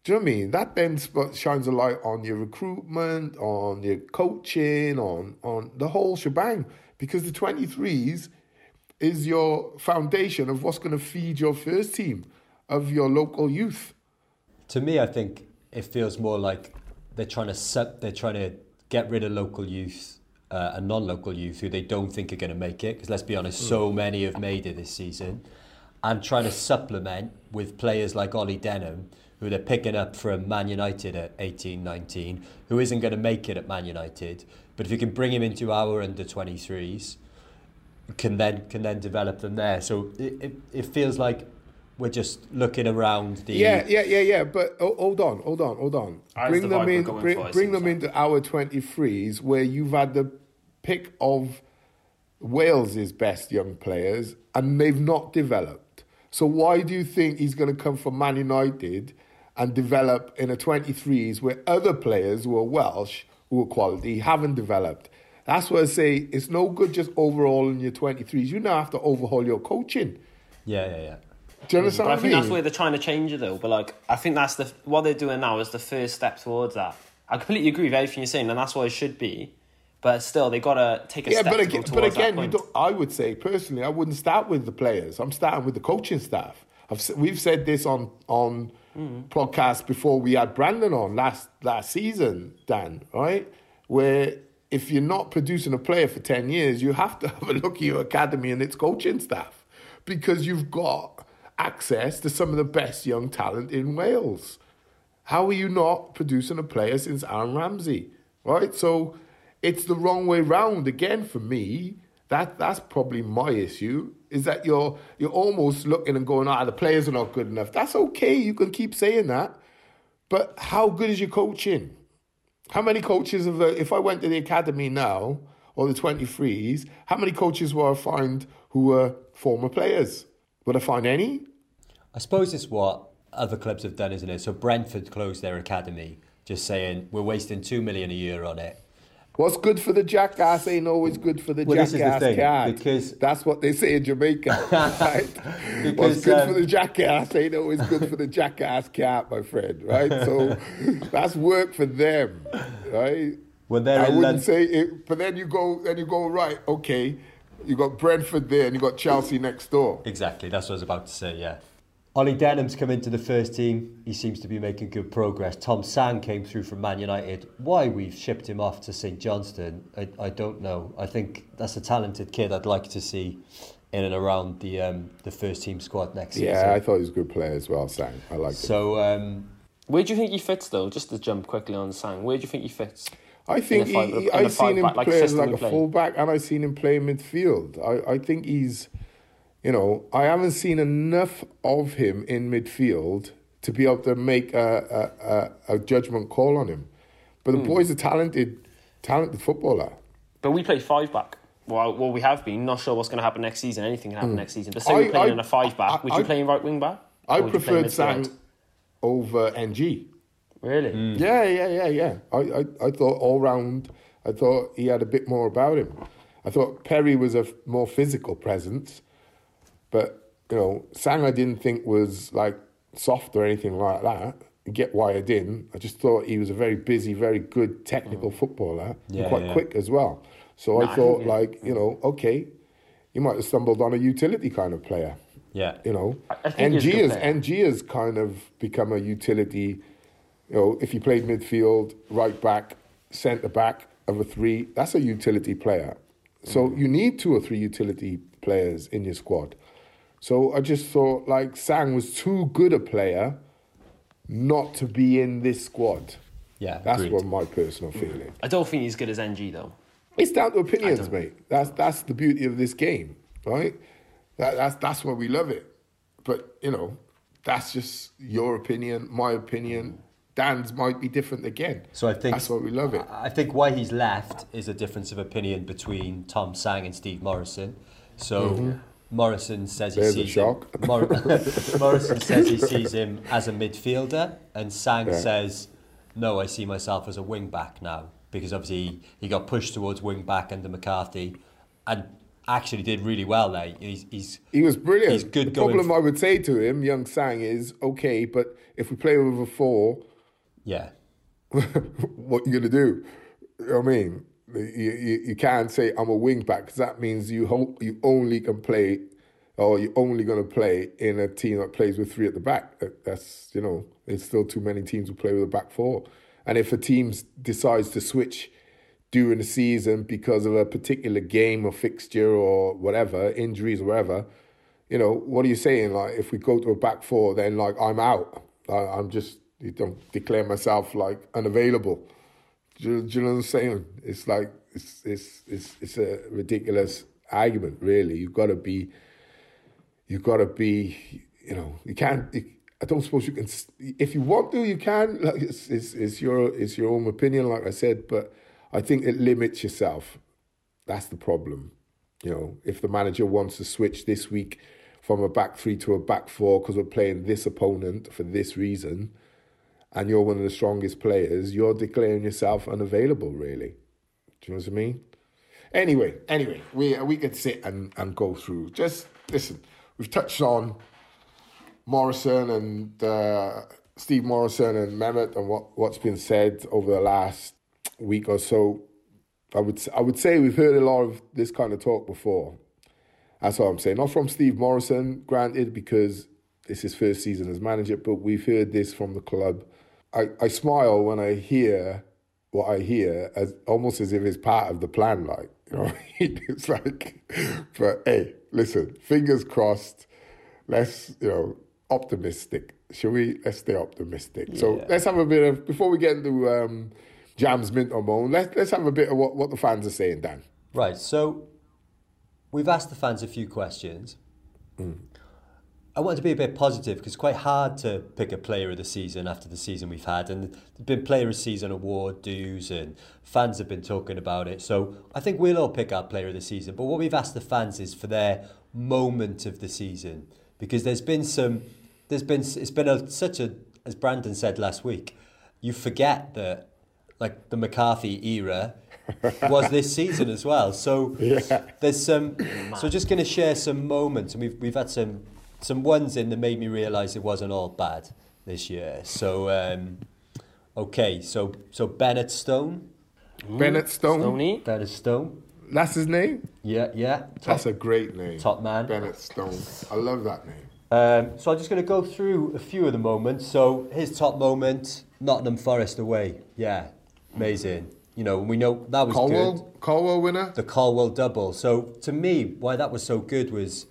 S1: Do you know what I mean? That then shines a light on your recruitment, on your coaching, on on the whole shebang. Because the 23s is your foundation of what's going to feed your first team of your local youth.
S2: To me, I think it feels more like they're trying to set, they're trying to get rid of local youth uh, and non-local youth who they don't think are going to make it. Because let's be honest, mm. so many have made it this season, and trying to supplement with players like Ollie Denham who they're picking up from Man United at 18, 19, who isn't going to make it at Man United. But if you can bring him into our under 23s, can then can then develop them there. So it, it, it feels like we're just looking around the
S1: yeah yeah yeah yeah. But oh, hold on, hold on, hold on. bring them in, bring, bring them into our 23s where you've had the pick of Wales's best young players and they've not developed. So why do you think he's going to come from Man United? And develop in a 23s where other players who are Welsh, who are quality, haven't developed. That's why I say it's no good just overhauling your 23s. You now have to overhaul your coaching.
S2: Yeah, yeah, yeah.
S1: Do you understand?
S3: But I
S1: think
S3: mean? that's where they're trying to change it though. But like, I think that's the what they're doing now is the first step towards that. I completely agree with everything you're saying, and that's what it should be. But still, they got to take a
S1: yeah,
S3: step.
S1: but again, but
S3: again,
S1: I would say personally, I wouldn't start with the players. I'm starting with the coaching staff. I've, we've said this on on mm. podcast before we had Brandon on last last season, Dan, right? Where if you're not producing a player for 10 years, you have to have a look at your academy and its coaching staff because you've got access to some of the best young talent in Wales. How are you not producing a player since Aaron Ramsey? Right? So it's the wrong way round again for me. That that's probably my issue is that you're you're almost looking and going, ah, the players are not good enough. That's okay. You can keep saying that, but how good is your coaching? How many coaches of the? If I went to the academy now or the twenty threes, how many coaches will I find who were former players? Would I find any?
S2: I suppose it's what other clubs have done, isn't it? So Brentford closed their academy, just saying we're wasting two million a year on it.
S1: What's good for the jackass ain't always good for the
S2: Well, the
S1: jackass
S2: thing,
S1: cat.
S2: because-
S1: that's what they say in Jamaica. right? What's good
S2: um,
S1: for the jackass ain't always good for the jackass cat, my friend. Right? So that's work for them, right?
S2: They're
S1: I wouldn't say it, but then you go, then you go right. Okay, you got Brentford there, and you got Chelsea next door.
S2: Exactly, that's what I was about to say, yeah. Ollie Denham's come into the first team. He seems to be making good progress. Tom Sang came through from Man United. Why we've shipped him off to St Johnstone, I, I don't know. I think that's a talented kid I'd like to see in and around the um, the first team squad next
S1: Yeah,
S2: season.
S1: Yeah, I thought he was a good player as well. Sang, I like it.
S2: So, um,
S3: Where do you think he fits though? Just to jump quickly on Sang, where do you think he fits?
S1: I think
S3: a five-
S1: he,
S3: in a
S1: I've seen him
S3: five-back, like,
S1: play as like a
S3: play.
S1: fullback, and I've seen him play midfield. I, I think he's, you know, I haven't seen enough of him in midfield to be able to make a a, a, a judgment call on him. But the
S3: Hmm.
S1: boy's a talented, talented footballer.
S3: But we play five back. Well, well, we have been. Not sure what's going to happen next season. Anything can happen next season. But say.
S1: I-
S3: we're playing
S1: I-
S3: in a five back.
S1: I-
S3: Would you
S1: I-
S3: play in right wing back?
S1: I
S3: Or would
S1: preferred Sang over NG.
S3: Really?
S1: Yeah, yeah, yeah, yeah. I, I, I thought all round, I thought he had a bit more about him. I thought Perry was a f- more physical presence, but you know, Sang I didn't think was like soft or anything like that. I get why I didn't. I just thought he was a very busy, very good technical footballer,
S2: Yeah,
S1: and quite
S2: yeah.
S1: quick as well. So
S3: Nah,
S1: I thought,
S3: yeah.
S1: like, you know, okay, you might have stumbled on a utility kind of player
S2: yeah.
S1: you know.
S3: I- I think he's a
S1: NG
S3: good
S1: has. NG has kind of become a utility. You know, if you played midfield, right back, centre back of a three, that's a utility player. So
S3: Mm.
S1: you need two or three utility players in your squad. So I just thought like Sang was too good a player not to be in this squad.
S2: Yeah,
S1: That's
S2: agreed.
S1: what my personal feeling.
S3: I don't think he's good as NG though.
S1: It's down to opinions, mate. That's that's the beauty of this game, right? That, that's that's why we love it. But you know, that's just your opinion, my opinion. Dan's might be different again.
S2: So I think
S1: that's why we love it.
S2: I think why he's left is a difference of opinion between Tom Sang and Steve Morison. So mm-hmm. Morison says he.
S1: There's
S2: sees him. Mor- Morison says he sees him as a midfielder, and Sang
S1: Yeah.
S2: says, "No, I see myself as a wing back now." Because obviously he, got pushed towards wing back under McCarthy, and actually did really well there. He's, he's
S1: He was brilliant.
S2: He's good
S1: the
S2: going
S1: problem
S2: f-
S1: I would say to him, young Sang, is okay, but if we play with a four,
S2: yeah,
S1: what are you gonna do? You know I mean? You, you, you can't say I'm a wing back because that means you hope you only can play, or you're only gonna play in a team that plays with three at the back. That- That's you know, there's still too many teams who play with a back four, and if a team decides to switch during the season because of a particular game or fixture or whatever, injuries or whatever, you know, what are you saying? Like, if we go to a back four, then like I'm out. I, I'm just you don't declare myself like unavailable. Do you, do you know what I'm saying? It's like it's it's it's it's a ridiculous argument, really. You've got to be, you've got to be, you know, you can't. You, I don't suppose you can. If you want to, you can. Like it's, it's it's your it's your own opinion, like I said. But I think it limits yourself. That's the problem. You know, if the manager wants to switch this week from a back three to a back four because we're playing this opponent for this reason, and you're one of the strongest players, you're declaring yourself unavailable, really. Do you know what I mean? Anyway, anyway, we we could sit and, and go through. Just listen, we've touched on Morison and uh, Steve Morison and Mehmet and what, what's been said over the last week or so. I would I would say we've heard a lot of this kind of talk before. That's what I'm saying. Not from Steve Morison, granted, because it's his first season as manager, but we've heard this from the club. I, I smile when I hear what I hear as almost as if it's part of the plan, like, you know what I mean? It's like, but hey, listen, fingers crossed. Let's, you know, optimistic. Shall we? Let's stay optimistic. So let's have a bit of, before we get into um, Jams Mint or Moan, let's, let's have a bit of what, what the fans are saying, Dan.
S2: Right, so we've asked the fans a few questions. I want to be a bit positive because it's quite hard to pick a player of the season after the season we've had. And there's been player of the season award dues and fans have been talking about it. So I think we'll all pick our player of the season. But what we've asked the fans is for their moment of the season because there's been some, there's been, it's been a, such a, as Brandon said last week, you forget that like the McCarthy era was this season as well. So
S1: Yeah.
S2: there's some. So just going to share some moments, and we've we've had some some ones in that made me realise it wasn't all bad this year. So um, okay, so so Bennett Stone,
S1: Bennett Stone.
S3: Stoney.
S2: Bennett Stone,
S1: That's his name?
S2: yeah, yeah, top,
S1: That's a great name.
S2: top man.
S1: Bennett Stone. I love that name.
S2: Um, so I'm just going to go through a few of the moments. So his top moment, Nottingham Forest away, yeah, amazing. You know, we know that was good.
S1: Colwill, Colwill winner?
S2: the Colwill double. So to me, why that was so good was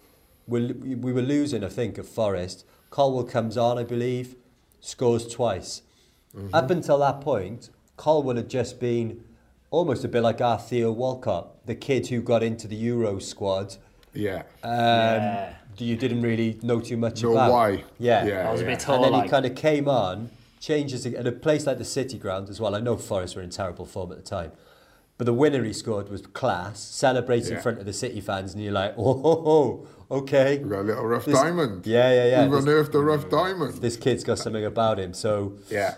S2: we, we were losing, I think, at Forest. Colwill comes on, I believe, scores twice. Up until that point, Colwill had just been almost a bit like our Theo Walcott, the kid who got into the Euro squad.
S1: Yeah.
S2: Um,
S3: Yeah.
S2: You didn't really know too much
S1: Know
S2: about.
S1: why.
S2: Yeah.
S1: Yeah.
S3: I was a bit
S2: And
S3: tall.
S2: then he kind of came on, changes at a place like the City Ground as well. I know Forest were in terrible form at the time, but the winner he scored was class. Celebrates in front of the City fans, and you're like, oh, ho, ho, okay.
S1: We got a little rough
S2: This-
S1: diamond.
S2: Yeah, yeah, yeah.
S1: We've
S2: This,
S1: unearthed a rough diamond.
S2: this kid's got something about him. So
S1: yeah.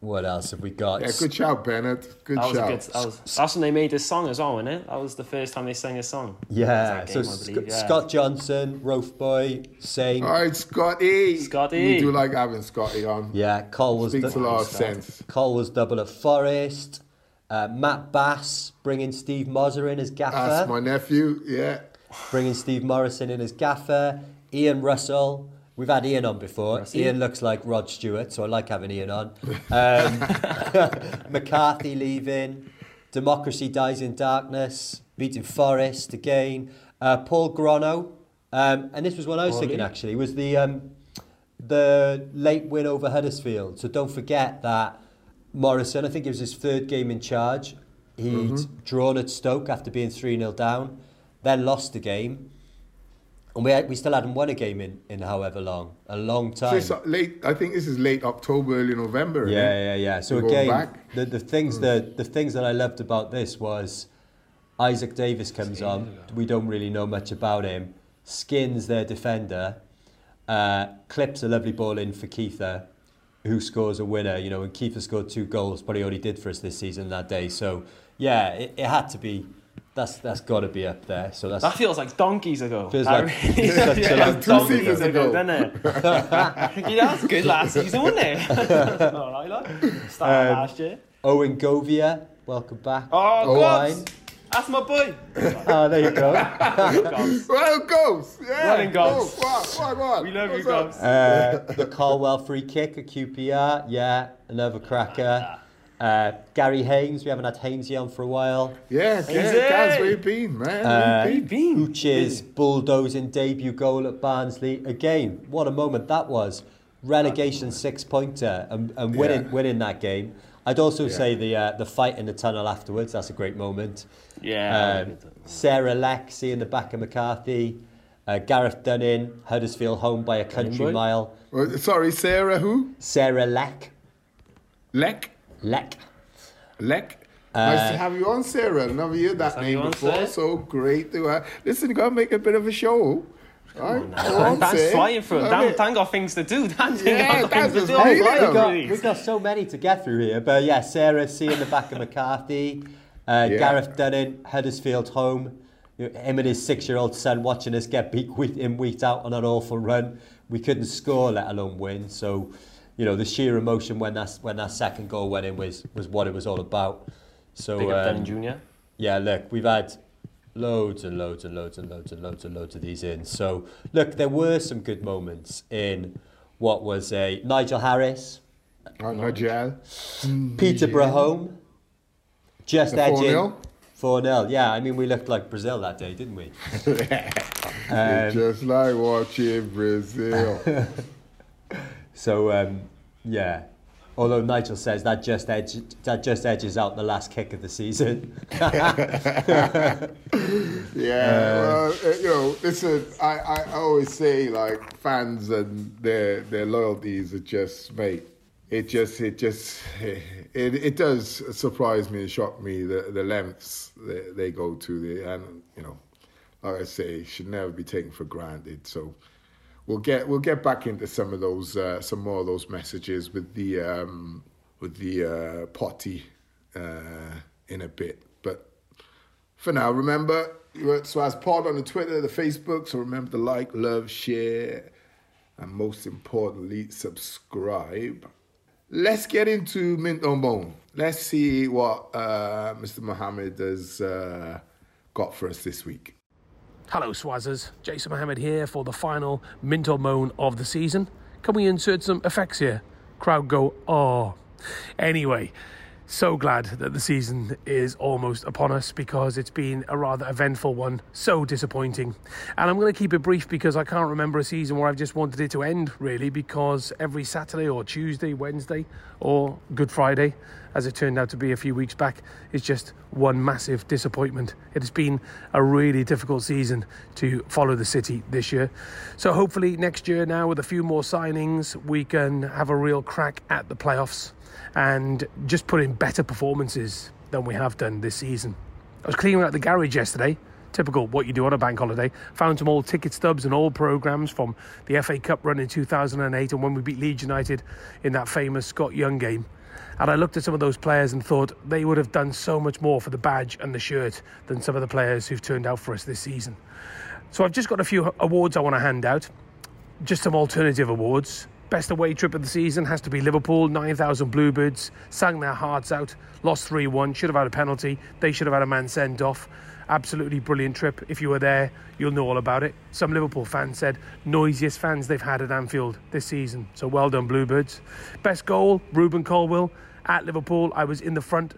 S2: what else have we got?
S1: Yeah, good shout, Bennett. Good
S3: That was
S1: shout.
S3: good. That was, that's when they made this song as well, wasn't it? That was the first time they sang a song.
S2: Yeah,
S3: That
S2: so Sc-
S3: yeah.
S2: Scott Johnson, Roaf Boy, same.
S1: All right, Scotty.
S3: Scotty.
S1: We do like having Scotty on.
S2: Yeah, Cole was
S1: Speaks a lot of sense.
S2: Cole was double at Forest. Uh, Matt Bass bringing Steve Morison in as gaffer.
S1: That's my nephew. Yeah.
S2: Bringing Steve Morison in as gaffer. Ian Russell. We've had Ian on before.
S3: Russell.
S2: Ian looks like Rod Stewart, so I like having Ian on. Um, McCarthy leaving. Democracy dies in darkness. Beating Forest again. Uh, Paul Grono. Um, and this was what I was thinking actually, was the um, the late win over Huddersfield. So don't forget that Morison, I think it was his third game in charge. He'd drawn at Stoke after being 3 0 down, then lost the game. And we, we still hadn't won a game in, in however long, a long time.
S1: This is late. I think this is late October, early November.
S2: Yeah,
S1: isn't
S2: yeah, yeah. So
S1: We're
S2: again, the, the things that the things that I loved about this was Isaak Davies comes on. We don't really know much about him. Skins their defender, uh, clips a lovely ball in for Kieffer, who scores a winner. You know, and Kieffer scored two goals, but he already did for us this season that day. So yeah, it, it had to be. That's that's got to be up there. So that's
S3: That feels like donkeys ago.
S2: Feels
S3: That
S2: like
S3: really-
S2: such a
S3: yeah,
S2: long
S1: two
S3: donkeys
S1: seasons ago.
S3: doesn't it? yeah, that's good last season, wasn't it? All right, like started
S2: Um,
S3: last year.
S2: Owen Govia. Welcome back.
S3: Oh, God,
S2: fine.
S3: that's my boy.
S2: Oh, there you go.
S3: Gobs.
S1: Well, goes. Yeah.
S3: Well in, Gobs.
S1: What, what?
S3: We love you,
S1: What's up?
S3: Gobs.
S2: Uh, the Colwill free kick at QPR, yeah, another cracker. Uh, Gary Haynes, we haven't had Hainesy on for a while.
S1: Yeah,
S3: Easy.
S1: Gaz, Gaz, where you been, man?
S2: Uh,
S1: where you been?
S3: Been.
S2: Hooch's bulldozing debut goal at Barnsley. Again, what a moment that was. Relegation six pointer and, and winning
S1: Yeah.
S2: winning that game. I'd also
S1: Yeah.
S2: say the uh, the fight in the tunnel afterwards, that's a great moment.
S3: Yeah.
S2: Um, Sarah Lexi in the back of McCarthy. Uh, Gareth Dunning, Huddersfield home by a country
S3: boy.
S2: mile.
S1: Well, sorry, Sarah, who?
S2: Sarah Leck.
S1: Leck?
S2: Leck.
S1: Leck?
S2: Uh,
S1: nice to have you on, Sarah. Never heard that
S3: have
S1: name
S3: you on,
S1: before.
S3: Sarah.
S1: So great to have. Listen, go got to make a bit of a show. Right? Go on,
S3: Dan's
S1: Sarah.
S3: flying through it.
S1: Love
S3: Dan,
S1: it.
S3: Dan got things to do. Dan
S1: Yeah,
S3: got
S1: Dan
S3: things to do.
S1: really
S2: We've got, we've got so many to get through here, but yeah, Sarah C in the back of McCarthy, uh,
S1: Yeah.
S2: Gareth Dunning, Huddersfield home, you know, him and his six-year-old son watching us get beat week in, week out on an awful run. We couldn't score, let alone win. So, you know, the sheer emotion when that when that second goal went in was was what it was all about. So,
S3: Big up
S2: um,
S3: Jr.
S2: yeah, look, we've had loads and loads and loads and loads and loads and loads of these in. So, look, there were some good moments in what was a Nigel Harris,
S1: Oh, Nigel.
S2: Peterborough home, just
S1: The
S2: edging
S1: 4-0?
S2: 4 0. Yeah, I mean, we looked like Brazil that day, didn't we? Um,
S1: Just like watching Brazil.
S2: so, um, yeah, Although Nigel says that just edge, that just edges out the last kick of the season.
S1: yeah, well, uh, you know, listen, I, I always say like fans and their their loyalties are just mate. It just it just it, it does surprise me and shock me the the lengths they, they go to the and you know, like I say, should never be taken for granted. So we'll get we'll get back into some of those uh, some more of those messages with the um, with the uh, potty uh, in a bit. But for now, remember you're at Swazz Pod on the Twitter, the Facebook. So remember to like, love, share, and most importantly, subscribe. Let's get into Mint or Moan. Let's see what uh, Mr. Mohammad has uh, got for us this week.
S5: Hello, Swazzers. Jason Mohammad here for the final Mint or Moan of the season. Can we insert some effects here? Crowd go, oh. Anyway, so glad that the season is almost upon us because it's been a rather eventful one. So disappointing. And I'm going to keep it brief because I can't remember a season where I've just wanted it to end, really, because every Saturday or Tuesday, Wednesday, or Good Friday, as it turned out to be a few weeks back, is just one massive disappointment. It has been a really difficult season to follow the city this year. So hopefully next year, now with a few more signings, we can have a real crack at the playoffs and just put in better performances than we have done this season. I was cleaning out the garage yesterday. Typical what you do on a bank holiday. Found some old ticket stubs and old programmes from the FA Cup run in 2008 and when we beat Leeds United in that famous Scott Young game. And I looked at some of those players and thought they would have done so much more for the badge and the shirt than some of the players who've turned out for us this season. So I've just got a few awards I want to hand out, just some alternative awards. Best away trip of the season has to be Liverpool. 9,000 Bluebirds sang their hearts out, lost 3 1, should have had a penalty. They should have had a man sent off. Absolutely brilliant trip. If you were there, you'll know all about it. Some Liverpool fans said noisiest fans they've had at Anfield this season. So well done, Bluebirds. Best goal, Rubin Colwill at Liverpool. I was in the front,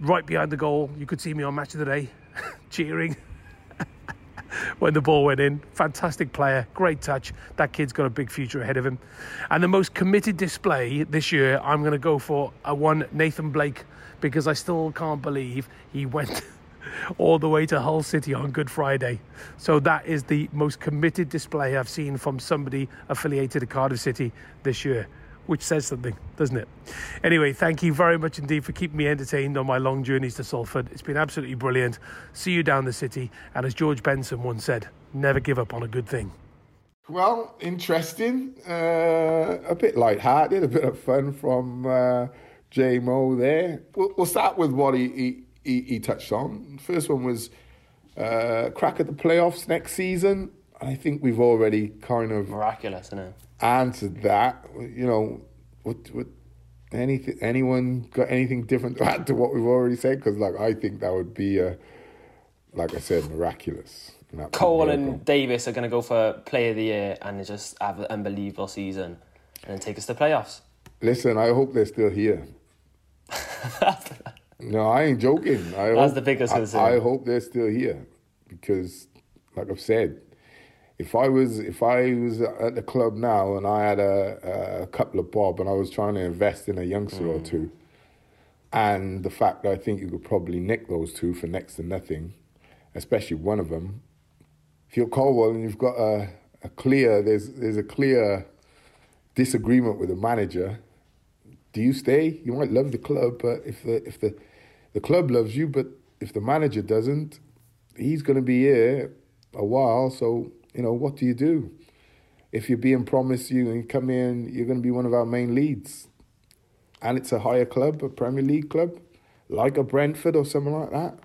S5: right behind the goal. You could see me on Match of the Day, cheering when the ball went in. Fantastic player, great touch. That kid's got a big future ahead of him. And the most committed display this year, I'm going to go for a one Nathan Blake because I still can't believe he went. all the way to Hull City on Good Friday. So that is the most committed display I've seen from somebody affiliated to Cardiff City this year which says something, doesn't it? Anyway, thank you very much indeed for keeping me entertained on my long journeys to Salford. It's been absolutely brilliant. See you down the city. And as George Benson once said, never give up on a good thing.
S1: Well, interesting. Uh, a bit light-hearted, a bit of fun from uh, J Mo there. We'll, we'll, start with what he, he, he touched on. First one was uh, crack at the playoffs next season. I think we've already kind of
S3: miraculous, isn't it?
S1: Answered that. You know, what, what, anything, anyone got anything different to add to what we've already said? Because, like, I think that would be, uh, like I said, miraculous.
S3: Cole and Davies are going to go for Player of the Year and just have an unbelievable season and then take us to playoffs.
S1: Listen, I hope they're still here. no, I ain't joking. I
S3: That's hope, the biggest concern.
S1: I, I hope they're still here because, like I've said, if I was if I was at the club now and I had a, a couple of bob and I was trying to invest in a youngster mm. or two, and the fact that I think you could probably nick those two for next to nothing, especially one of them. If you're Colwill and you've got a, a clear there's there's a clear disagreement with the manager, do you stay? You might love the club, but if the if the the club loves you, but if the manager doesn't, he's going to be here a while. So you know, what do you do? If you're being promised you and you come in, you're going to be one of our main leads. And it's a higher club, a Premier League club, like a Brentford or something like that.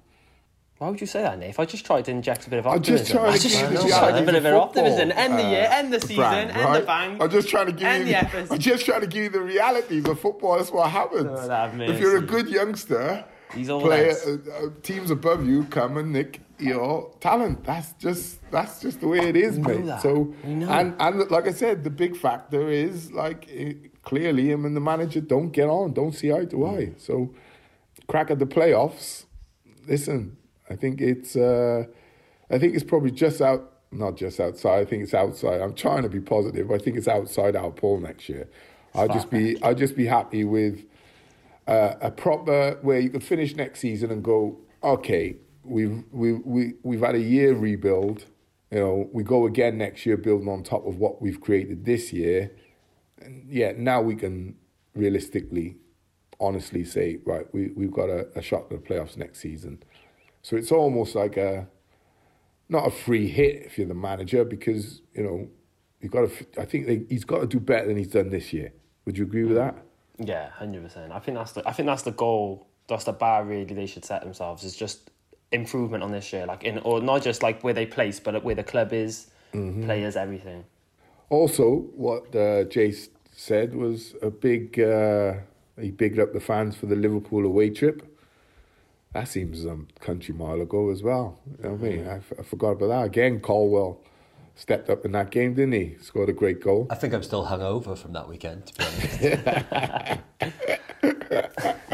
S3: Why would you say that, Nate? If I just tried to inject a bit of optimism.
S1: I'm just trying to give
S3: you
S1: a
S3: bit of optimism. End the year, end the season,
S1: brand,
S3: end
S1: right?
S3: the bank.
S1: I'm just trying to give you. The, I'm just trying to give you the realities of football. That's what happens.
S3: Oh,
S1: if you're a good youngster, player, uh, uh, teams above you come and nick your talent. That's just that's just the way it is, mate. So and and like I said, the big factor is like it, clearly him and the manager don't get on, don't see eye to mm. eye. So crack at the playoffs. Listen, I think it's uh, I think it's probably just out, not just outside. I think it's outside. I'm trying to be positive. I think it's outside our poll next year. I'll just be I'll just be happy with uh, a proper where you could finish next season and go, okay, we've we we we've had a year rebuild. You know, we go again next year building on top of what we've created this year. And yeah, now we can realistically, honestly say, right, we we've got a, a shot at the playoffs next season. So it's almost like a not a free hit if you're the manager because you know you got to. I think they, he's got to do better than he's done this year. Would you agree with that?
S3: Yeah, hundred percent. I think that's the I think that's the goal. That's the bar really they should set themselves. Is just improvement on this year, like in or not just like where they place, but where the club is, players, everything.
S1: Also, what uh, Jace said was a big. Uh, he bigged up the fans for the Liverpool away trip. That seems some country mile ago as well. You know what I mean? I, f- I forgot about that. Again, Colwill stepped up in that game, didn't he? Scored a great goal.
S2: I think I'm still hungover from that weekend, to be honest.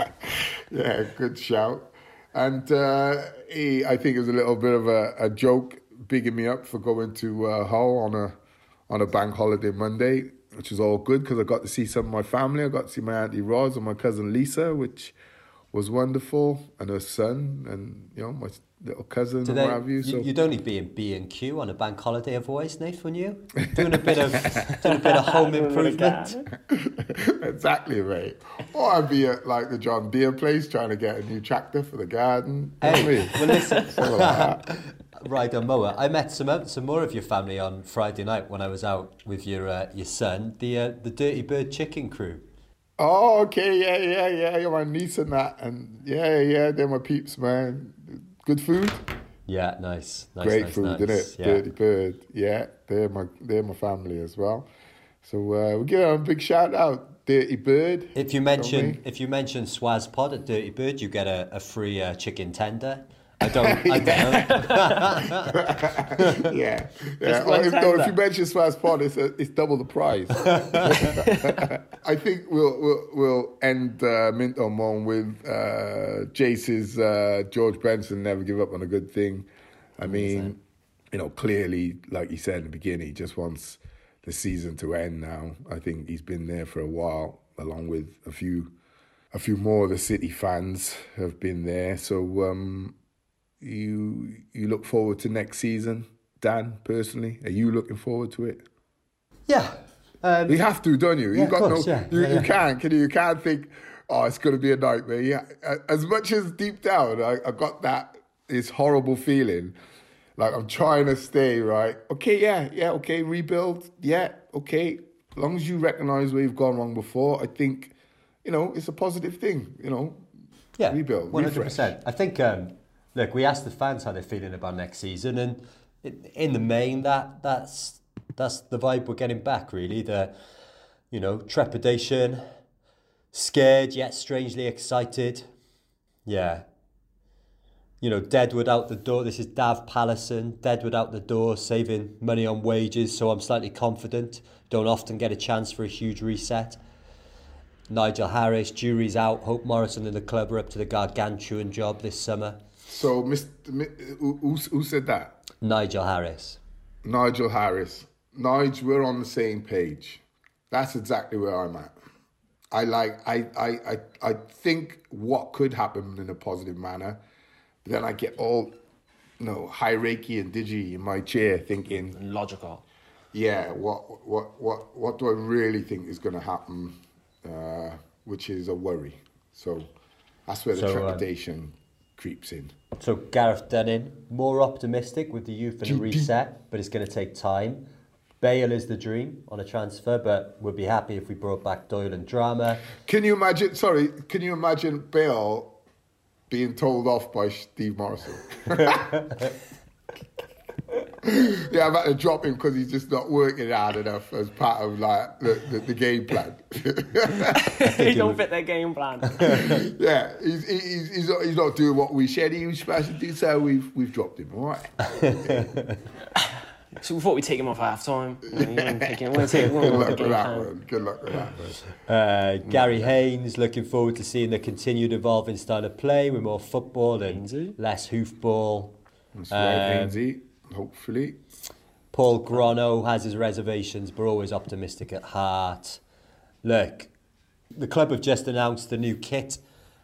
S1: Yeah, good shout. And uh, he, I think it was a little bit of a, a joke, bigging me up for going to uh, Hull on a on a bank holiday Monday, which is all good because I got to see some of my family. I got to see my auntie Roz and my cousin Lisa, which was wonderful, and her son, and you know my little cousin
S2: Do
S1: and
S2: they,
S1: what have you. So
S2: You'd only be in B and Q on a bank holiday otherwise, Nate, wouldn't you? Doing a bit of doing a bit of home improvement.
S1: exactly, mate. Or I'd be at like the John Deere place trying to get a new tractor for the garden. You know
S2: Hey,
S1: mean?
S2: well listen,
S1: Something like that.
S2: Ryder mower. I met some some more of your family on Friday night when I was out with your uh, your son, the uh, the Dirty Bird Chicken crew.
S1: Oh, okay, yeah, yeah, yeah. You're my niece and that, and yeah, yeah, they're my peeps, man. Good food,
S2: Yeah, nice, nice,
S1: great
S2: nice,
S1: food,
S2: nice.
S1: isn't it?
S2: Yeah.
S1: Dirty Bird, yeah, they're my they're my family as well. So uh, we give them a big shout out, Dirty Bird.
S2: If you mention
S1: me?
S2: if you mention Swazz Pod at Dirty Bird, you get a, a free uh, chicken tender. I don't. I don't
S1: yeah, yeah.
S3: one
S1: Or if, no, if you mention Swazz Pod, it's, a, it's double the price. I think we'll we'll, we'll end uh, Mint or Moan with uh, Jace's uh, George Benson never give up on a good thing. I mean, you know, clearly, like you said in the beginning, he just wants the season to end now. I think he's been there for a while, along with a few a few more of the City fans have been there. So um, you you look forward to next season, Dan? Personally, are you looking forward to it?
S2: yeah. Um,
S1: You have to, don't you?
S2: Yeah,
S1: you got
S2: course,
S1: no.
S2: yeah,
S1: you,
S2: yeah,
S1: you can't. Can you? You can't think. Oh, it's going to be a nightmare. Yeah. As much as deep down, I, I got that this horrible feeling. Like I'm trying to stay right. Okay, yeah, yeah. Okay, rebuild. Yeah, okay. As long as you recognise where you've gone wrong before, I think, you know, it's a positive thing. You know,
S2: Yeah,
S1: rebuild,
S2: one hundred
S1: refresh.
S2: percent. I think. Um, look, we asked the fans how they're feeling about next season, and in, the main, that that's that's the vibe we're getting back. Really, the you know trepidation, scared yet strangely excited. Yeah. You know, Deadwood out the door. This is Dav Pallison. Deadwood out the door, saving money on wages. So I'm slightly confident. Don't often get a chance for a huge reset. Nigel Harris, jury's out. Hope Morison and the club are up to the gargantuan job this summer.
S1: So, Mr. Who, who, said that?
S2: Nigel Harris.
S1: Nigel Harris. Nigel, we're on the same page. That's exactly where I'm at. I like I I I, I think what could happen in a positive manner. But then I get all you know, hierarchy and digi in my chair thinking,
S3: Logical.
S1: yeah, what what what what do I really think is gonna happen? Uh, which is a worry. So that's where the
S2: So, um,
S1: trepidation creeps in.
S2: So Gareth Dunning, more optimistic with the youth and the reset, but it's going to take time. Bale is the dream on a transfer, but we'd be happy if we brought back Doyle and Drameh.
S1: Can you imagine? Sorry, can you imagine Bale being told off by Steve Morison? yeah, I've had to drop him because he's just not working hard enough as part of like the, the, the game plan.
S3: he don't fit their game plan.
S1: yeah, he's, he's, he's, not, he's not doing what we said he was supposed to do, so we've we've dropped him. All right.
S3: so we thought we'd take him off half time. You know, you wouldn't take him- wouldn't
S1: Good luck with that one. Good luck with that one.
S2: Uh, Gary Haynes, looking forward to seeing the continued evolving style of play with more football and
S3: Hainesy.
S2: less hoofball.
S1: That's right,
S2: Um,
S1: Hainsey. Hopefully.
S2: Paul Grono has his reservations, but always optimistic at heart. Look, the club have just announced the new kit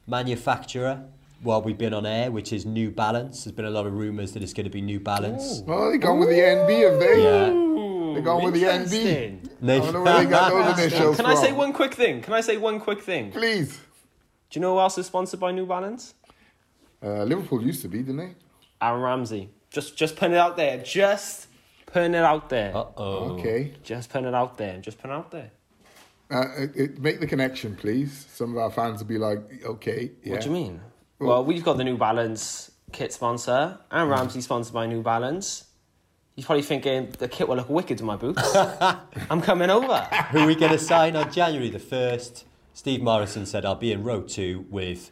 S2: manufacturer while we've been on air, which is New Balance. There's been a lot of rumours that it's going to be New Balance.
S1: Oh, Well, they gone with the NB, have they?
S2: Yeah.
S1: They gone with the NB. I don't know where they got those initials
S3: Can I say
S1: from.
S3: one quick thing? Can I say one quick thing?
S1: Please.
S3: Do you know who else is sponsored by New Balance?
S1: Uh, Liverpool used to be, didn't they?
S3: Aaron Ramsey. Just just putting it out there. Just putting it out there.
S2: Uh oh.
S1: Okay.
S3: Just putting it out there. Just putting it out there.
S1: Uh, it, it- make the connection, please. Some of our fans will be like, okay, yeah.
S3: What do you mean? Well, we've got the New Balance kit sponsor. and Ramsey sponsored by New Balance. He's probably thinking the kit will look wicked in my boots. I'm coming over.
S2: Who are we going to sign on January the 1st? Steve Morison said, I'll be in row two with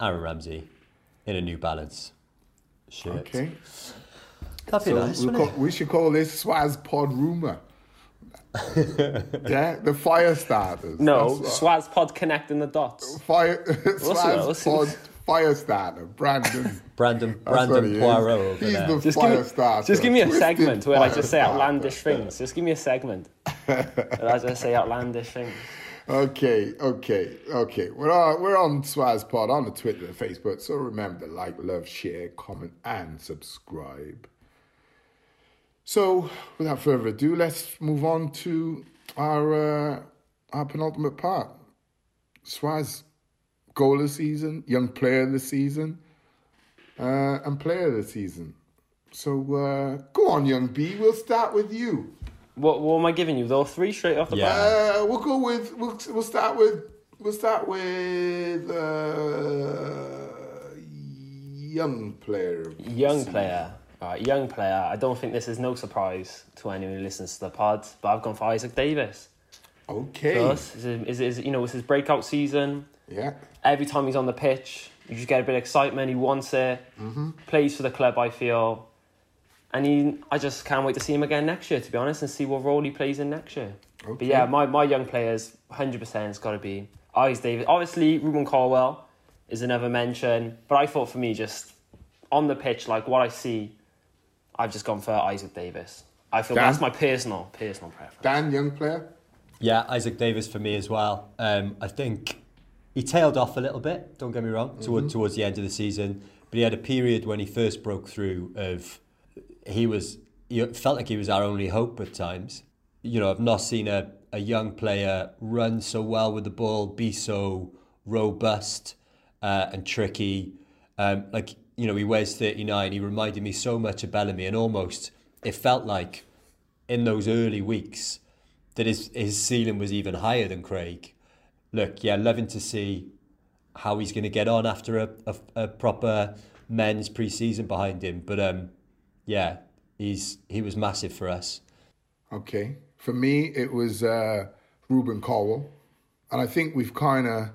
S2: Aaron Ramsey in a New Balance shirt.
S1: Okay.
S2: That'd be
S1: So
S2: nice,
S1: we'll
S2: wouldn't
S1: call, we should call this Swazz Pod Rumor. yeah, the fire starters.
S3: No,
S1: That's
S3: Swazz Pod connecting the dots.
S1: Fire,
S3: What's
S1: Swazz
S3: that?
S1: Pod Fire Starter, Brandon.
S2: Brandon,
S1: That's
S2: Brandon
S1: he.
S2: Poirot over
S1: He's
S2: there.
S1: the
S3: Just give,
S1: fire
S3: me,
S1: starter.
S3: just give me a
S1: Twisted
S3: segment where I just say
S1: starter.
S3: outlandish things. Just give me a segment where I just say outlandish things.
S1: Okay, okay, okay. We're on, we're on Swazz Pod on the Twitter Facebook. So remember to like, love, share, comment, and subscribe. So without further ado, let's move on to our uh, our penultimate part. Swazz, goal of the season, young player of the season, uh, and player of the season. So uh, go on, young B. We'll start with you.
S3: What, what am I giving you? Though three straight off the
S2: Yeah.
S3: bat.
S1: Uh, we'll go with we'll we'll start with we'll start with uh, young player.
S3: Young
S1: season.
S3: player. Right, young player. I don't think this is no surprise to anyone who listens to the pod, but I've gone for Isaak Davies.
S1: Okay.
S3: Plus, is, is, is, you know, it's his breakout season.
S1: Yeah.
S3: Every time he's on the pitch, you just get a bit of excitement. He wants it. Plays for the club, I feel. And he, I just can't wait to see him again next year, to be honest, and see what role he plays in next year. But yeah, my, my young players, 100% has got to be Isaak Davies. Obviously, Rubin Colwill is another mention, but I thought for me, just on the pitch, like what I see, I've just gone for Isaak Davies. I feel
S1: Dan?
S3: that's my personal, personal preference.
S1: Dan, young player.
S2: Yeah, Isaak Davies for me as well. Um, I think he tailed off a little bit, don't get me wrong, toward, towards the end of the season. But he had a period when he first broke through of he was he felt like he was our only hope at times. You know, I've not seen a, a young player run so well with the ball, be so robust uh, and tricky. Um, like, you know, he wears 39. He reminded me so much of Bellamy and almost it felt like in those early weeks that his, his ceiling was even higher than Craig. Look, yeah, loving to see how he's going to get on after a, a, a proper men's pre-season behind him. But um, yeah, he's he was massive for us.
S1: Okay. For me, it was uh, Rubin Colwill. And I think we've kind of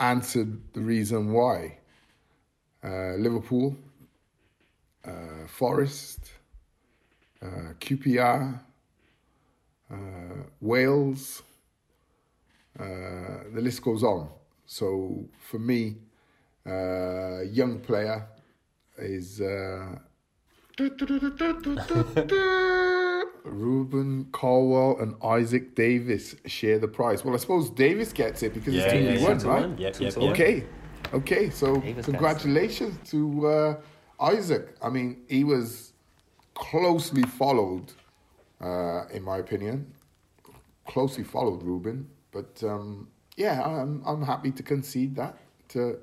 S1: answered the reason why. Uh, Liverpool, uh, Forest, uh, QPR, uh, Wales, uh, the list goes on. So for me, uh, young player is Rubin Colwill and Isaak Davies share the prize. Well, I suppose Davies gets it because it's
S2: Yeah,
S1: two
S2: yeah,
S1: v
S2: yeah.
S1: one,
S3: Two
S1: right?
S2: Yep, yep,
S3: to
S2: yep.
S1: Okay, okay. So
S3: Davies gets
S1: congratulations to uh, Isaak. I mean, he was closely followed, uh, in my opinion, closely followed Rubin. But um, yeah, I'm I'm happy to concede that to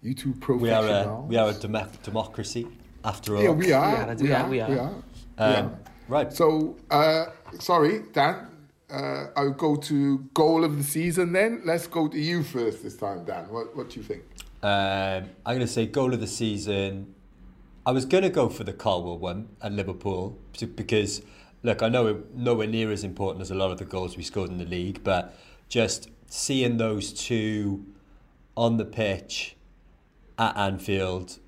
S1: you two
S2: We are
S1: professionals.
S2: a, we are a dem- democracy after all.
S1: yeah, we are.
S3: Yeah,
S1: we, are,
S3: we are.
S1: We are.
S2: Um, right.
S1: So, uh, sorry, Dan. Uh, I'll go to goal of the season then. Let's go to you first this time, Dan. What What do you think?
S2: Um, I'm going to say goal of the season. I was going to go for the Colwill one at Liverpool because, look, I know it nowhere near as important as a lot of the goals we scored in the league, but just seeing those two on the pitch at Anfield,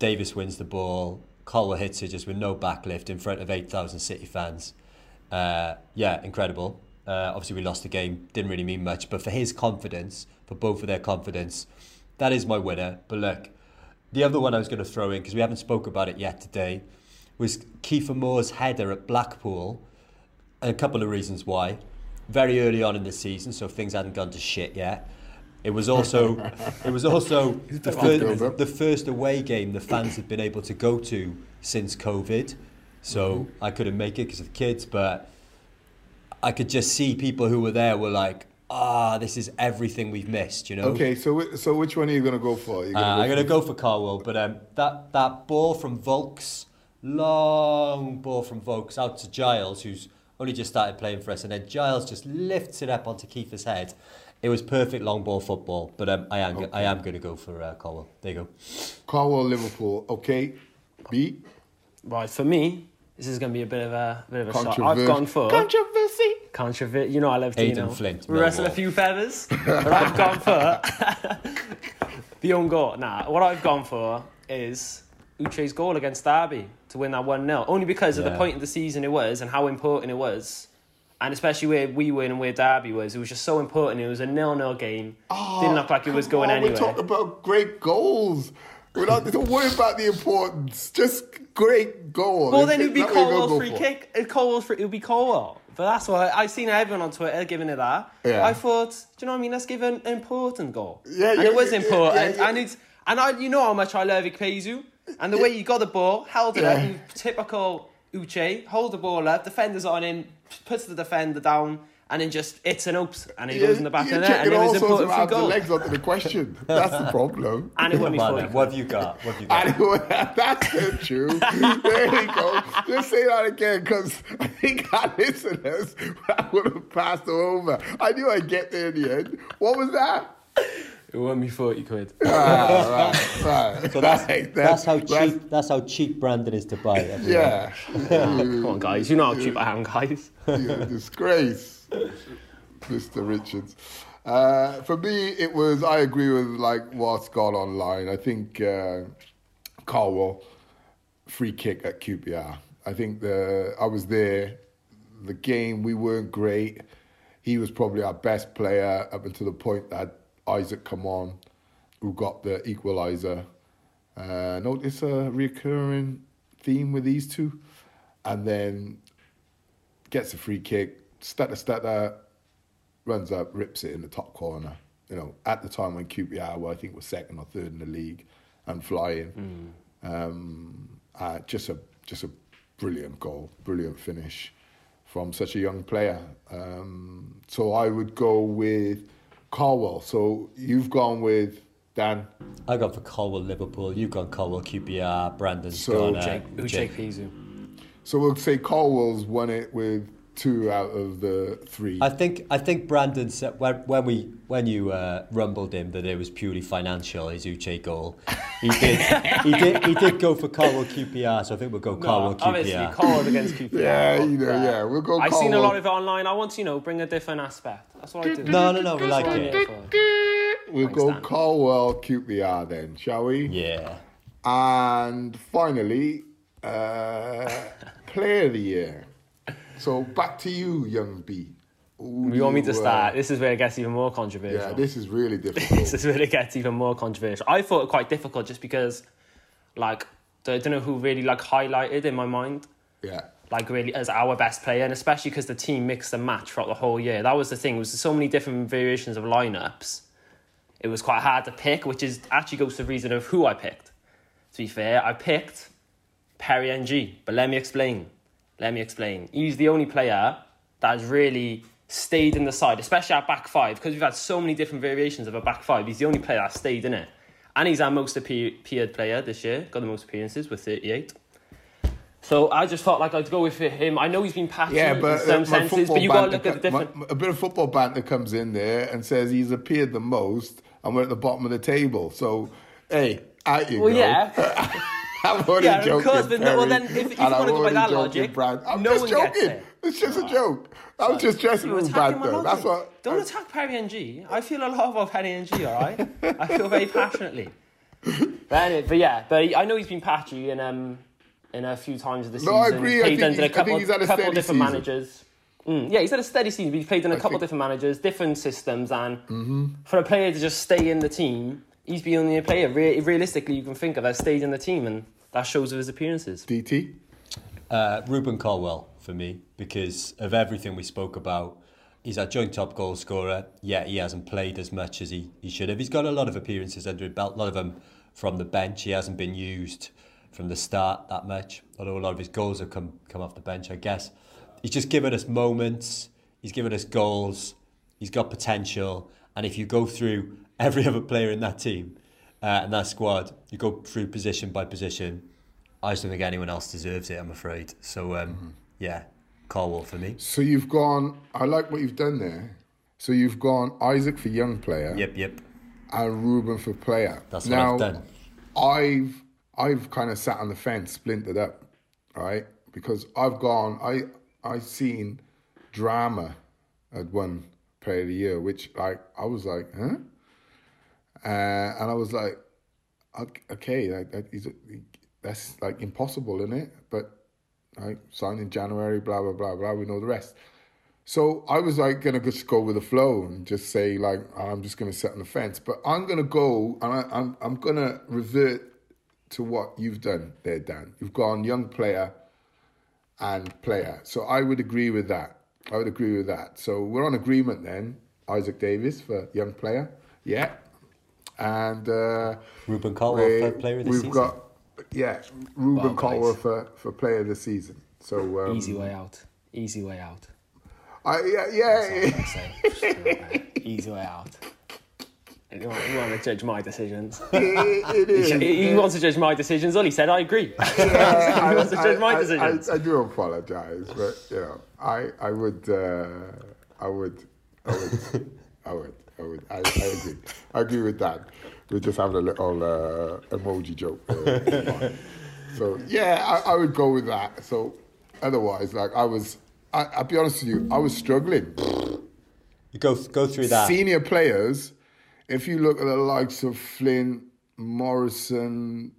S2: Davies wins the ball, Colwill hits it just with no backlift in front of 8,000 City fans. Uh, yeah, incredible. Uh, obviously, we lost the game, didn't really mean much, but for his confidence, for both of their confidence, that is my winner. But look, the other one I was going to throw in, because we haven't spoke about it yet today, was Kieffer Moore's header at Blackpool. And a couple of reasons why. very early on in the season, so things hadn't gone to shit yet. It was also it was also the, first, the first away game the fans had been able to go to since COVID. So I couldn't make it because of the kids, but I could just see people who were there were like, "Ah, this is everything we've missed," you know.
S1: Okay, so so which one are you gonna go for? You
S2: Uh, I'm gonna go for Colwill, but um, that that ball from Vaulks, long ball from Vaulks out to Giles, who's only just started playing for us, and then Giles just lifts it up onto Kieffer's head. It was perfect long ball football, but um, I am go- I am gonna go for uh, Colwill. There you go.
S1: Colwill, Liverpool. Okay, B.
S3: Right, for me, this is going to be a bit of a bit of a shot. I've gone for
S1: controversy.
S3: controversy. You know, I love to,
S2: Aden
S3: you know,
S2: Flint,
S3: wrestle a few feathers. but I've gone for the own goal. Nah, what I've gone for is Uche's goal against Derby to win that 1 0. Only because of the point of the season it was and how important it was. And especially where we were and where Derby was. It was just so important. It was a nil nil game. Oh, Didn't look like it was going
S1: on,
S3: anywhere.
S1: We're talking about great goals. We're not don't worry about the importance. Just great goal.
S3: Well, then it would be
S1: That's what you're gonna Colwill's
S3: free
S1: for.
S3: kick. Uh, it Colwill's free. It would be Colwill. But that's why I, have seen everyone on Twitter giving it that.
S1: Yeah.
S3: I thought, do you know what I mean? Let's give an important goal.
S1: Yeah,
S3: and
S1: yeah,
S3: it was important.
S1: yeah.
S3: And it's and I, you know how much I love Ikpeazu. And the way you got the ball, held it up, typical Uche, hold the ball up, defenders on him, puts the defender down, and then just it's an oops, and he goes in the back
S1: You're
S3: of the net, and
S1: checking
S3: it
S1: all
S3: was
S1: sorts of
S3: important for
S1: arms and
S3: goal.
S1: legs onto the question. That's the problem.
S3: And it won me
S2: Come on,
S3: 40
S2: then, what have you got? What have you got?
S1: Anyway, that's not true. There you go. Just say that again because I think our listeners would have passed over. I knew I'd get there in the end. What was that?
S3: It won me 40 quid.
S1: Ah, right, right.
S2: So that's
S1: Right,
S2: that's how cheap that's how cheap Brandon is to buy. everyone.
S1: Yeah.
S3: Come on, guys. You know how cheap I am, guys.
S1: You're a disgrace, Mr. Richards. Uh, for me, it was. I agree with like what's gone online. I think uh, Colwill free kick at QPR. I think the I was there. The game we weren't great. He was probably our best player up until the point that Isaak come on, who got the equaliser. Uh, notice a recurring theme with these two, and then gets a free kick, stutter stutter, runs up, rips it in the top corner. You know, at the time when QPR were, I think, was second or third in the league and flying. Um, uh, just a just a brilliant goal, brilliant finish from such a young player. Um, so I would go with Colwill. So you've gone with Dan.
S2: I got for Colwill Liverpool. You've gone Colwill QPR. Brandon's
S1: So-
S2: gone uh,
S3: Jake, Uche
S2: Jake.
S3: Pizu.
S1: So we'll say Colwill's won it with two out of the three.
S2: I think I think Brandon said when, when we when you uh, rumbled him that it was purely financial his Uche goal. He did he did he did go for Colwill QPR, so I think we'll go Colwill
S3: No, obviously,
S2: QPR.
S3: Colwill against QPR.
S1: Yeah, you know,
S3: but
S1: yeah, we'll go
S3: I've seen a lot of it online. I want to, you know, bring a different aspect. That's what I do.
S2: No, no, no, we like
S3: That's what I'm
S2: it.
S3: here for.
S1: We'll
S3: Thanks,
S1: go
S3: Dan.
S1: Colwill QPR then, shall we?
S2: Yeah.
S1: And finally, uh, player of the year. So back to you, young B. Who
S3: You want me to
S1: uh,
S3: start? This is where it gets even more controversial.
S1: Yeah, this is really difficult.
S3: this is where it gets even more controversial. I thought it quite difficult just because, like, I don't know who really like highlighted in my mind,
S1: yeah.
S3: like really as our best player, and especially because the team mixed and matched throughout the whole year. That was the thing. It was so many different variations of lineups. It was quite hard to pick, which is actually goes to the reason of who I picked. To be fair, I picked Perry Ng, but let me explain. Let me explain. He's the only player that has really stayed in the side, especially our back five, because we've had so many different variations of a back five. He's the only player that stayed in it. And he's our most appeared player this year, got the most appearances with 38. So I just felt like I'd go with him. I know he's been patchy
S1: Yeah,
S3: in
S1: but
S3: some
S1: uh,
S3: senses, but you got to look at the different.
S1: my- a bit of football banter comes in there and says he's appeared the most, and we're at the bottom of the table. So, hey, out you
S3: Well,
S1: go.
S3: yeah.
S1: I'm only
S3: Yeah, of
S1: joking.
S3: course, but no- well, then if- if you
S1: and
S3: wanna go by that logic,
S1: Brad. I'm
S3: no
S1: just
S3: one gets
S1: joking.
S3: it.
S1: It's just a joke. I'm just dressing room
S3: my
S1: banter. That's what.
S3: Don't attack Perry and G. I feel a lot about Perry and G. all right? I feel very passionately. But, anyway, but yeah, but I know he's been patchy in um in a few times of the season.
S1: No, I agree. I
S3: Played
S1: think
S3: under a
S1: he's- I
S3: couple,
S1: he's had a
S3: couple
S1: steady
S3: different
S1: season.
S3: managers. Mm, yeah, he's had a steady season. He's played in a couple
S1: think-
S3: different managers, different systems, and
S1: Mm-hmm.
S3: for a player to just stay in the team, he's the only player re- realistically you can think of that stayed in the team, and that shows with his appearances.
S1: DT.
S2: Uh, Rubin Colwill for me because of everything we spoke about he's our joint top goal scorer. Yeah, he hasn't played as much as he, he should have. He's got a lot of appearances under his belt, a lot of them from the bench. He hasn't been used from the start that much, although a lot of his goals have come, come off the bench, I guess. He's just given us moments, he's given us goals, he's got potential. And if you go through every other player in that team uh, and that squad, you go through position by position, I just don't think anyone else deserves it, I'm afraid. So, um, mm-hmm. yeah, Colwill for me.
S1: So you've gone, I like what you've done there. So you've gone Isaak for young player.
S2: Yep, yep.
S1: And Rubin for player.
S2: That's what now, I've done.
S1: I've I've kind of sat on the fence, splintered up, right? Because I've gone, I I've seen Drameh at one player of the year, which like I was like, huh? Uh, and I was like, okay, like, that is, that's like impossible, isn't it? But I signed in January, blah blah blah blah. We know the rest. So I was like gonna just go with the flow and just say like I'm just gonna sit on the fence, but I'm gonna go and I, I'm I'm gonna revert to what you've done there, Dan. You've gone young player and player. So I would agree with that. I would agree with that. So we're on agreement then. Isaak Davies for young player. Yeah. And uh,
S2: Rubin Colwill for player of the
S1: we've
S2: season.
S1: got yeah, Rubin well, Colwill for, for player of the season. So
S3: um, easy way out. Easy way out.
S1: I yeah
S3: yeah. Easy way out. You want, you want to judge my decisions.
S1: it, it is.
S3: He, he wants to judge my decisions. All he said, I agree. Yeah, he wants to judge my decisions.
S1: I, I, I do apologise, but you know, I I would uh, I would I would I would I would I, I agree. I agree with that. We're just having a little uh, emoji joke. so yeah, I, I would go with that. So otherwise, like I was, I, I'll be honest with you, I was struggling.
S2: You go go through that.
S1: Senior players if you look at the likes of Flynn, Morison,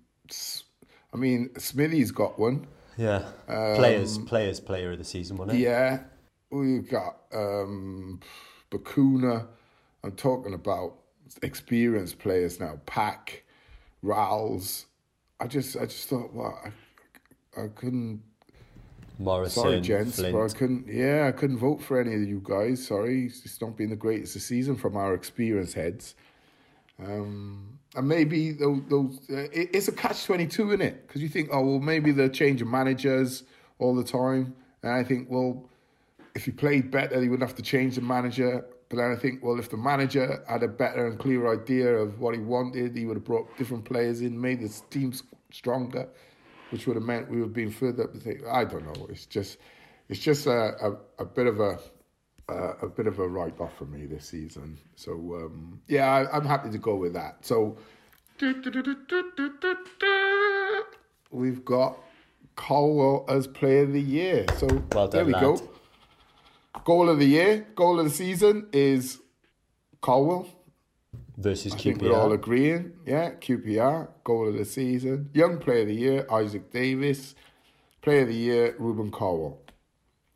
S1: I mean, Smithy's got one.
S2: Yeah. Um, players, players, player of the season, wasn't it?
S1: Yeah. We've got um, Bacuna. I'm talking about experienced players now. Pack, Ralls. I just, I just thought, well, I, I couldn't.
S2: Morison,
S1: sorry, gents,
S2: Flint.
S1: but I couldn't. Yeah, I couldn't vote for any of you guys. Sorry, it's not been the greatest of season from our experienced heads. Um, and maybe those, those uh, it, it's a catch twenty two in it because you think, oh well, maybe they're changing managers all the time, and I think, well, if he played better, he wouldn't have to change the manager. But then I think, well, if the manager had a better and clearer idea of what he wanted, he would have brought different players in, made the team stronger, which would have meant we would have been further up the thing. I don't know. It's just, it's just a, a, a bit of a uh, a bit of a write off for me this season. So um, yeah, I, am happy to go with that. So we've got Colwill as Player of the Year. So
S2: well
S1: done, there we
S2: lad.
S1: go. Goal of the year, goal of the season is Colwill
S2: versus
S1: I
S2: QPR.
S1: Think we're all agreeing, yeah. QPR goal of the season, young Player of the Year Isaak Davies. Player of the Year Rubin Colwill.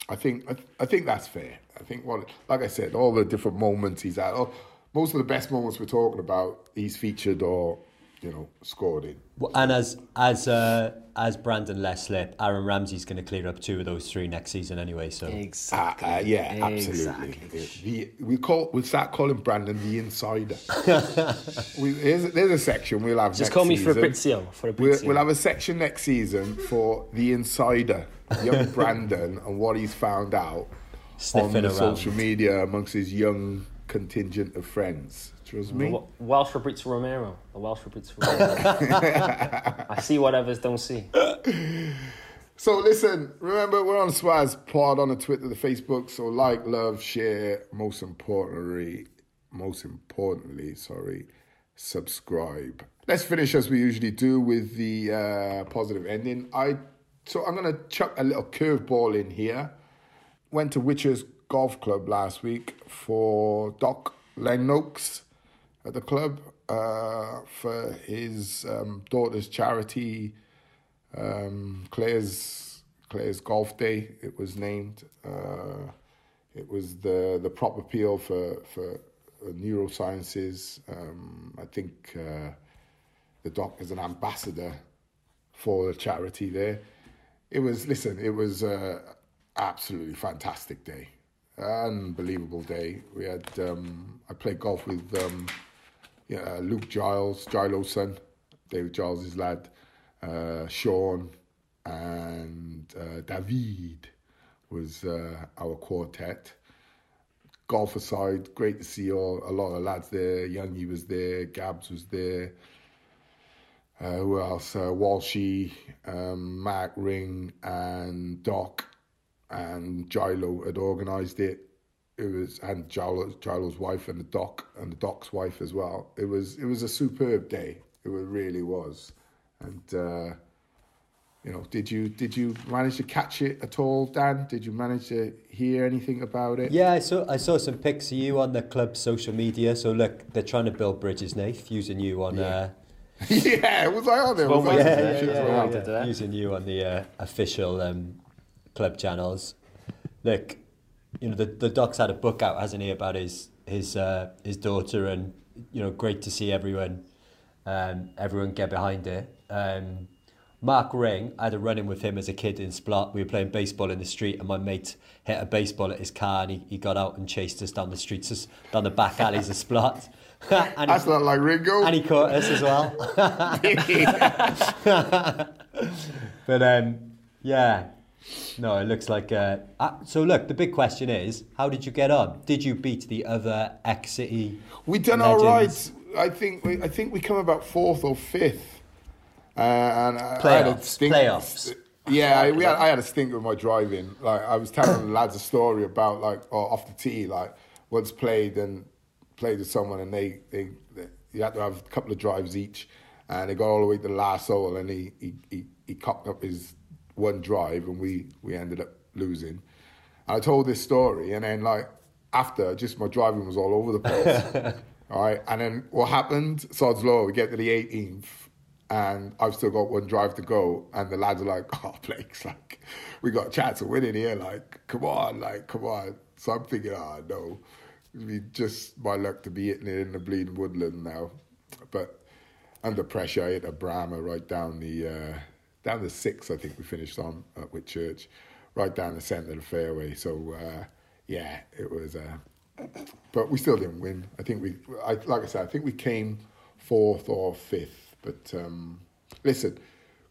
S1: I think I, I think that's fair. I think what, like I said, all the different moments he's at. all, most of the best moments we're talking about, he's featured or you know scored in.
S2: Well, and as as uh, as Brandon let slip, Aaron Ramsey's going to clear up two of those three next season anyway. So
S3: exactly, uh,
S1: uh, yeah, absolutely. The, we call we start calling Brandon the insider. we, there's, there's a section we'll have.
S3: Just call me
S1: season.
S3: Fabrizio.
S1: Fabrizio. We'll, we'll have a section next season for the insider, young Brandon, and what he's found out
S2: Sniffing on
S1: the
S2: around.
S1: social media amongst his young contingent of friends. Trust me.
S3: The Welsh Fabrizio Romano. The Welsh Fabrizio Romano. I see what others don't see.
S1: So listen, remember we're on Swazz Pod on the Twitter, the Facebook. So like, love, share. Most importantly, most importantly, sorry, subscribe. Let's finish as we usually do with the uh, positive ending. I so I'm gonna chuck a little curveball in here went to Whitchurch Golf Club last week for Doc Len Noakes at the club uh, for his um, daughter's charity, um, Claire's Claire's Golf Day. It was named. Uh, it was the the prop appeal for for neurosciences. Um, I think uh, the doc is an ambassador for the charity there. It was listen. It was uh, absolutely fantastic day. unbelievable day. We had um, I played golf with um, yeah, Luke Giles, Gilo's son, David Giles' lad, uh, Sean, and uh, David was uh, our quartet. Golf aside, great to see all a lot of lads there. Youngie was there, Gabs was there. Uh, who else? Uh, Walshy, um, Ring, and Doc, and Gilo had organised it. It was and Gilo, Gilo's wife and the Doc and the Doc's wife as well. It was it was a superb day. It really was, and uh, you know, did you did you manage to catch it at all, Dan? Did you manage to hear anything about it?
S2: Yeah, I saw I saw some pics of you on the club social media. So look, they're trying to build bridges, Nath, using you on.
S1: Yeah.
S2: Uh,
S1: yeah, was I on there?
S3: Well,
S1: Was I?
S3: yeah,
S2: yeah,
S3: yeah.
S2: using you on the uh, official um, club channels. Look, you know the the doc's had a book out, hasn't he, about his his uh, his daughter, and you know, great to see everyone um, everyone get behind it. Um, Mark Ring, I had a run in with him as a kid in Splot. We were playing baseball in the street, and my mate hit a baseball at his car, and he, he got out and chased us down the streets, down the back alleys of Splot. and,
S1: That's
S2: he,
S1: not like Ringo.
S2: and he caught us as well. but um, yeah, no, it looks like. Uh, uh, so look, the big question is, how did you get on? Did you beat the other ex City?
S1: We done all
S2: legends?
S1: right. I think we, I think we come about fourth or fifth. Uh, and I, I had a
S2: Playoffs,
S1: stink-
S2: playoffs.
S1: Yeah, I, we had, I had a stink with my driving. Like I was telling the lads a story about like oh, off the tee, like once played and played with someone, and they, they they you had to have a couple of drives each, and they got all the way to the last hole, and he he he, he cocked up his one drive, and we we ended up losing. I told this story, and then like after, just my driving was all over the place. all right, and then what happened? Sod's Law. We get to the 18th, and I've still got one drive to go, and the lads are like, "Oh, Blake's like, we got a chance of winning here. Like, come on, like, come on." So I'm thinking, "Oh no, we just my luck to be hitting it in the bleeding woodland now." But under pressure, I hit a Brahma right down the uh, down the six. I think we finished on at Whitchurch, right down the centre of the fairway. So uh, yeah, it was. Uh, but we still didn't win. I think we, I, like I said, I think we came fourth or fifth. But um, listen,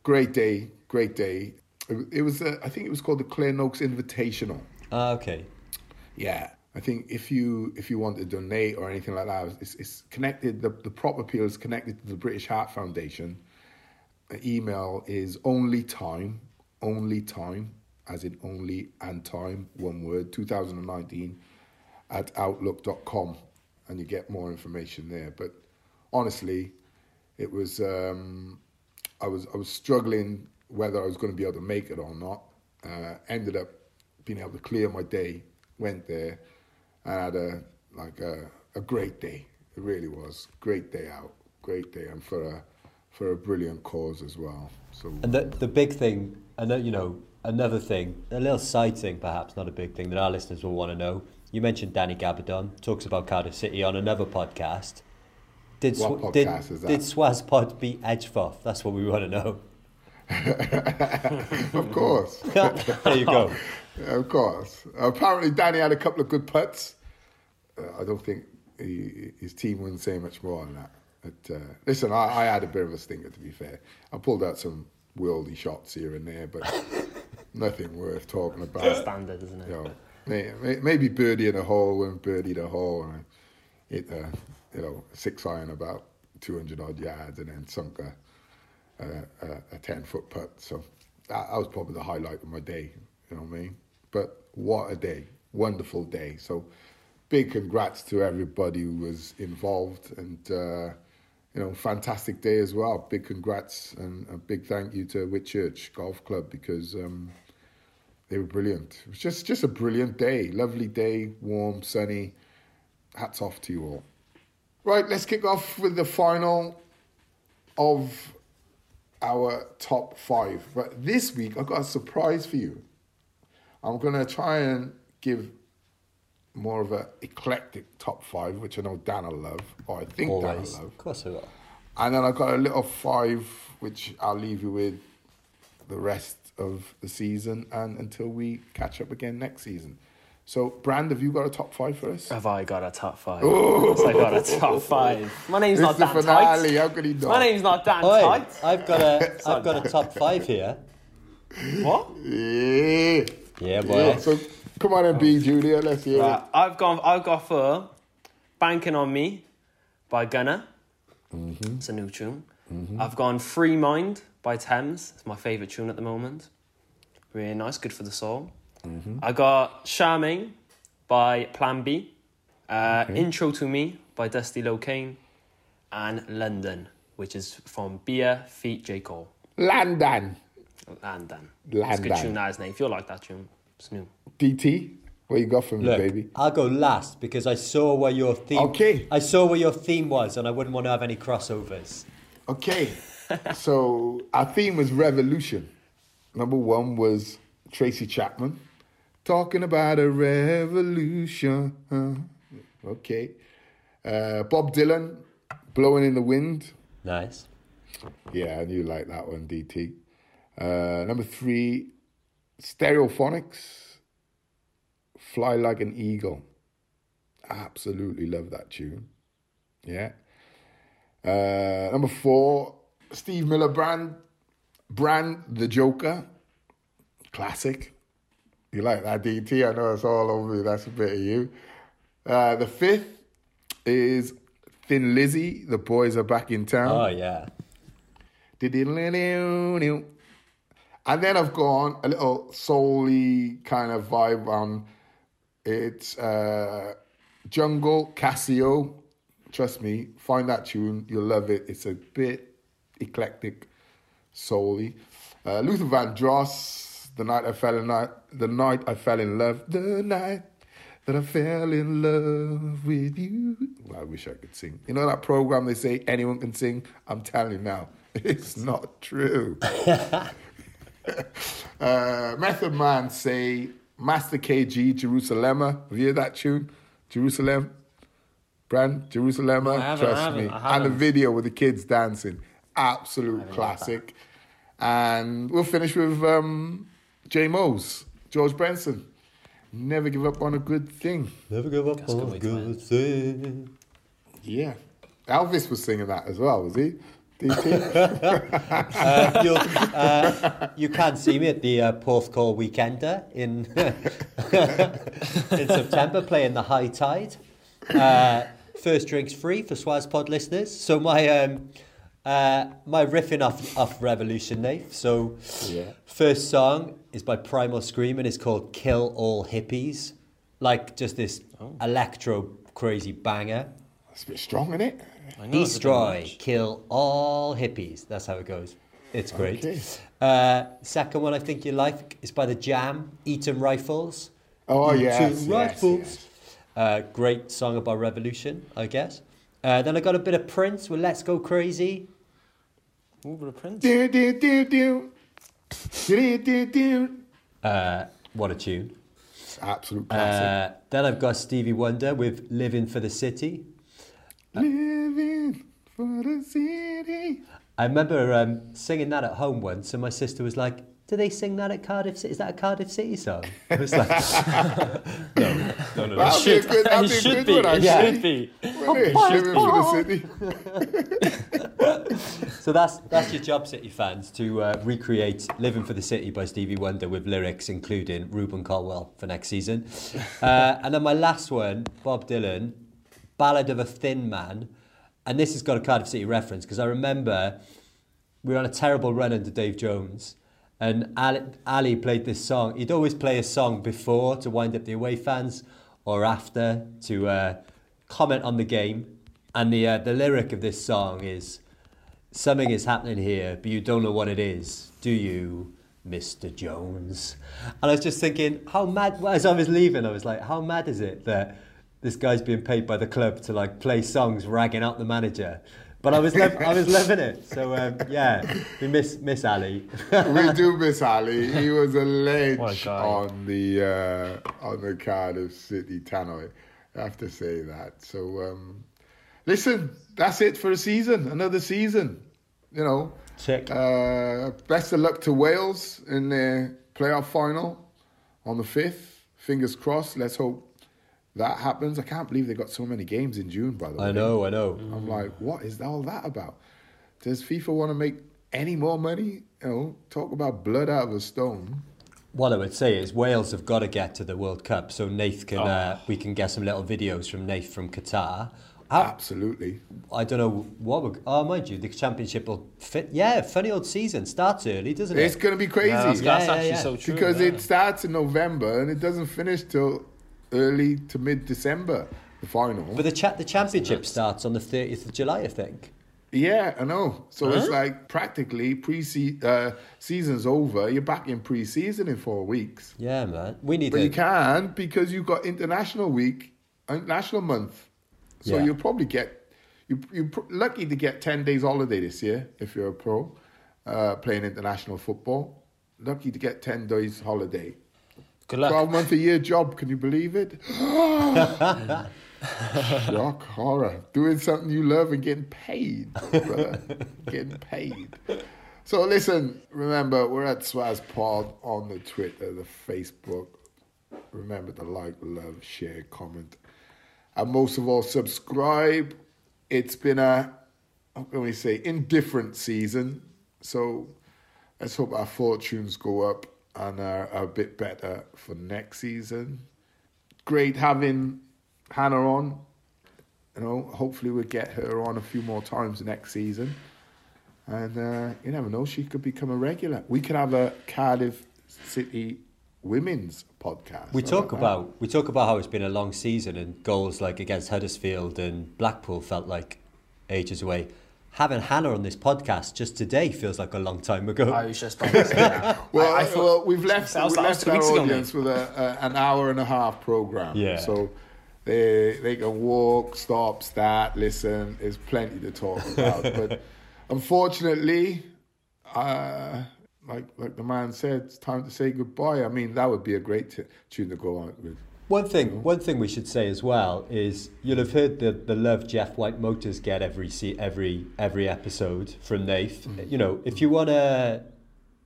S1: great day, great day. It, it was, uh, I think it was called the Clare Noakes Invitational.
S2: Ah, okay.
S1: Yeah, I think if you if you want to donate or anything like that, it's, it's connected. The, the prop appeal is connected to the British Heart Foundation. Email is only time, only time, as in only and time, one word, 2019 at outlook.com, and you get more information there. But honestly, it was um, I was I was struggling whether I was going to be able to make it or not. Uh, ended up being able to clear my day. Went there and had a like a, a great day. It really was great day out, great day, and for a for a brilliant cause as well. So
S2: And the, the big thing, and you know, another thing, a little side thing perhaps, not a big thing that our listeners will want to know. You mentioned Danny Gabbidon, talks about Cardiff City on another podcast. Did,
S1: What
S2: Sw- did,
S1: podcast is that?
S2: did Swazzpod beat Edgeforth? That's what we want to know.
S1: of course.
S2: there you go.
S1: of course. Apparently, Danny had a couple of good putts. Uh, I don't think he, his team wouldn't say much more on that. But uh, listen, I, I had a bit of a stinger to be fair. I pulled out some worldy shots here and there, but nothing worth talking about.
S3: Standard, isn't it?
S1: You know, may, may, maybe birdie in a hole and birdie in the hole and I hit a you know six iron about two hundred odd yards and then sunk a a, a, a ten foot putt. So that, that was probably the highlight of my day. You know what I mean? But what a day! Wonderful day. So big congrats to everybody who was involved and. Uh, you know, fantastic day as well. Big congrats and a big thank you to Whitchurch Golf Club because um, they were brilliant. It was just just a brilliant day, lovely day, warm, sunny. Hats off to you all. Right, let's kick off with the final of our top five. But this week I've got a surprise for you. I'm gonna try and give more of a eclectic top five, which I know Dan will love, or I think Dan will love.
S2: Of course I will.
S1: And then I've got a little five, which I'll leave you with the rest of the season and until we catch up again next season. So, Brand, have you got a top five for us?
S3: Have I got a top five? Yes, I got a top five. My name's
S1: It's
S3: not
S1: the
S3: Dan
S1: finale.
S3: Tyte.
S1: How could he not?
S3: My name's not Dan
S2: Oi,
S3: Tyte.
S2: I've got a I've got a top five here.
S3: What?
S1: Yeah.
S2: Yeah, boy.
S1: yeah. So, come on and be Julia. Let's hear
S3: Right, I've gone. I've got for "Banking on Me" by Gunna.
S1: Mm-hmm.
S3: It's a new tune. I've gone "Free Mind" by Tems. It's my favourite tune at the moment. Really nice, good for the soul.
S1: Mm-hmm.
S3: I got "Charming" by Plan B. Uh, "Intro to Me" by Dusty Locane, and "London," which is from Bia Feet J Cole.
S1: London. Landan.
S3: London. It's a good
S1: London.
S3: tune, that is, name. If you like that tune, it's new.
S1: DT, what you got from me,
S2: Look,
S1: baby?
S2: I'll go last because I saw where your theme.
S1: Okay.
S2: I saw where your theme was, and I wouldn't want to have any crossovers.
S1: Okay. so, our theme was revolution. Number one was Tracy Chapman talking about a revolution. Okay. Uh, Bob Dylan, blowing in the wind.
S2: Nice.
S1: Yeah, I knew you like that one, DT. Uh, number three, Stereophonics, Fly Like an Eagle. Absolutely love that tune. Yeah. Uh, number four, Steve Miller Brand, Brand the Joker. Classic. You like that, DT? I know it's all over you. That's a bit of you. Uh, the fifth is Thin Lizzy. The boys are back in town.
S2: Oh yeah.
S1: And then I've gone a little soul kind of vibe on it's uh, Jungle Casio. Trust me, find that tune, you'll love it. It's a bit eclectic, soul uh, Luther Vandross, The Night I Fell in The Night I Fell in Love, The Night that I fell in love with you. Well, I wish I could sing. You know that program they say anyone can sing? I'm telling you now, it's not true. uh, Method Man say Master KG Jerusalem. Have you heard that tune? Jerusalem? Brand Jerusalem.
S3: I
S1: Trust me. And the video with the kids dancing. Absolute classic. And we'll finish with um, J Mose, George Benson. Never give up on a good thing.
S2: Never give up
S3: a good
S2: on
S3: to
S2: good thing.
S1: Yeah. Elvis was singing that as well, was he? DT?
S2: Uh, you'll, uh, you can see me at the uh, Porthcawl Weekender in in September playing the High Tide. Uh, first drinks free for Swazzpod listeners. So my um, uh, my riffing off off Revolution, Nate. So
S1: Yeah.
S2: first song is by Primal Scream and it's called "Kill All Hippies," like just this electro crazy banger.
S1: That's a bit strong, isn't it?
S3: I know it's a bit
S2: Destroy, kill all hippies. That's how it goes. It's great.
S1: Okay.
S2: Uh, second one I think you like is by the Jam, Eton Rifles.
S1: Oh,
S2: Eton
S1: yes, yes,
S2: Rifles.
S1: yes.
S2: Uh, great song about revolution, I guess. Uh, then I got a bit of Prince with Let's Go Crazy.
S3: Ooh, but a prince.
S1: Do, do, do, do. Do, do, do.
S2: Uh, what a tune.
S1: Absolute classic.
S2: Uh, then I've got Stevie Wonder with Living for the City.
S1: Living for the city.
S2: I remember um, singing that at home once, and my sister was like, "Do they sing that at Cardiff City? Is that a Cardiff City song?" I was like, "No, no, no." no.
S1: That'd be good, that'd
S3: it
S1: be a
S3: should be.
S1: one,
S3: It
S1: actually.
S3: should be.
S1: Wouldn't it? Living for the city.
S2: So that's that's your job, City fans, to uh, recreate "Living for the City" by Stevie Wonder with lyrics including Rubin Colwill for next season. Uh, and then my last one, Bob Dylan, "Ballad of a Thin Man," and this has got a Cardiff City reference because I remember we were on a terrible run under Dave Jones, and Ali, played this song. He'd always play a song before to wind up the away fans, or after to uh, comment on the game. And the uh, the lyric of this song is something is happening here, but you don't know what it is, do you, Mr. Jones? And I was just thinking, how mad, as I was leaving, I was like, how mad is it that this guy's being paid by the club to like play songs ragging out the manager? But I was, lov- I was loving it. So um, yeah, we miss miss Ali.
S1: we do miss Ali. He was a
S3: What
S1: ledge
S3: a
S1: on the uh, on the Cardiff City tannoy. I have to say that. So um, listen, that's it for a season. Another season. You know.
S2: Tick.
S1: Uh, best of luck to Wales in their playoff final on the fifth. fingers crossed. Let's hope that happens. I can't believe they got so many games in June. By the way,
S2: I know, I know.
S1: I'm like, what is all that about? Does FIFA want to make any more money? You know, talk about blood out of a stone.
S2: What I would say is Wales have got to get to the World Cup, so Nath can uh, we can get some little videos from Nath from Qatar. How,
S1: Absolutely.
S2: I don't know what we're, oh mind you the championship will fit yeah funny old season starts early doesn't it
S1: It's going to be crazy.
S3: Yeah, that's,
S2: Yeah,
S3: that's
S2: yeah,
S3: actually
S2: yeah.
S3: so true.
S1: because
S3: yeah.
S1: it starts in November and it doesn't finish till early to mid December, the final.
S2: but the cha- the championship starts on the 30th of July I think
S1: yeah, I know. So it's like practically pre uh, season's over. You're back in pre season in four weeks.
S2: yeah man we need
S1: But
S2: a,
S1: you can because you've got international week, international month. So
S2: Yeah.
S1: you'll probably get you you're pr- lucky to get ten days holiday this year if you're a pro uh, playing international football. Lucky to get ten days holiday.
S3: Good luck.
S1: Twelve month a year job. Can you believe it? Shock horror. Doing something you love and getting paid, brother. getting paid. So listen, remember we're at Swaz Pod on the Twitter, the Facebook. Remember to like, love, share, comment, and most of all, subscribe. It's been a how can we say indifferent season, so let's hope our fortunes go up and are, are a bit better for next season. Great having Hannah on. You know, hopefully we'll get her on a few more times next season. And uh, you never know, she could become a regular. We could have a Cardiff City women's podcast.
S2: we talk
S1: that?
S2: about we talk about how it's been a long season and goals like against Huddersfield and Blackpool felt like ages away having Hannah on this podcast just today feels like a long time ago
S3: I was just about to say that.
S1: Well,
S3: I, I thought,
S1: well, we've left, we left our
S3: weeks ago,
S1: audience with a, a, an hour and a half program.
S2: Yeah.
S1: So they they can walk, stop, start, listen. There's plenty to talk about. but unfortunately, uh, like like the man said, it's time to say goodbye. I mean, that would be a great t- tune to go on with.
S2: One thing, one thing we should say as well is you'll have heard the, the love Jeff White Motors get every every every episode from Nath. You know, if you want to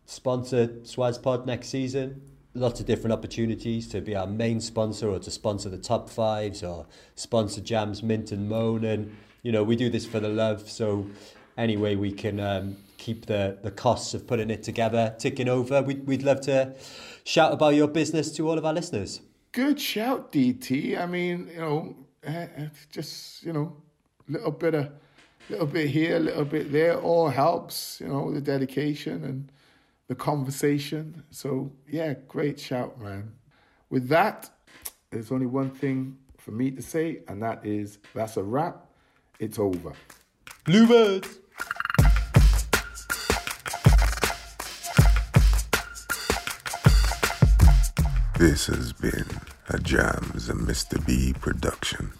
S2: sponsor Swazzpod next season, lots of different opportunities to be our main sponsor or to sponsor the top fives or sponsor Jams Mint and Moan. And you know, we do this for the love. So anyway, we can um, keep the the costs of putting it together ticking over. We'd we'd love to shout about your business to all of our listeners.
S1: Good shout, DT. I mean, you know, eh, eh, just you know, little bit of, little bit here, a little bit there, all helps. You know, the dedication and the conversation. So yeah, great shout, man. With that, there's only one thing for me to say, and that is that's a wrap. It's over.
S2: Bluebirds.
S6: This has been a Jams and Mr. B production.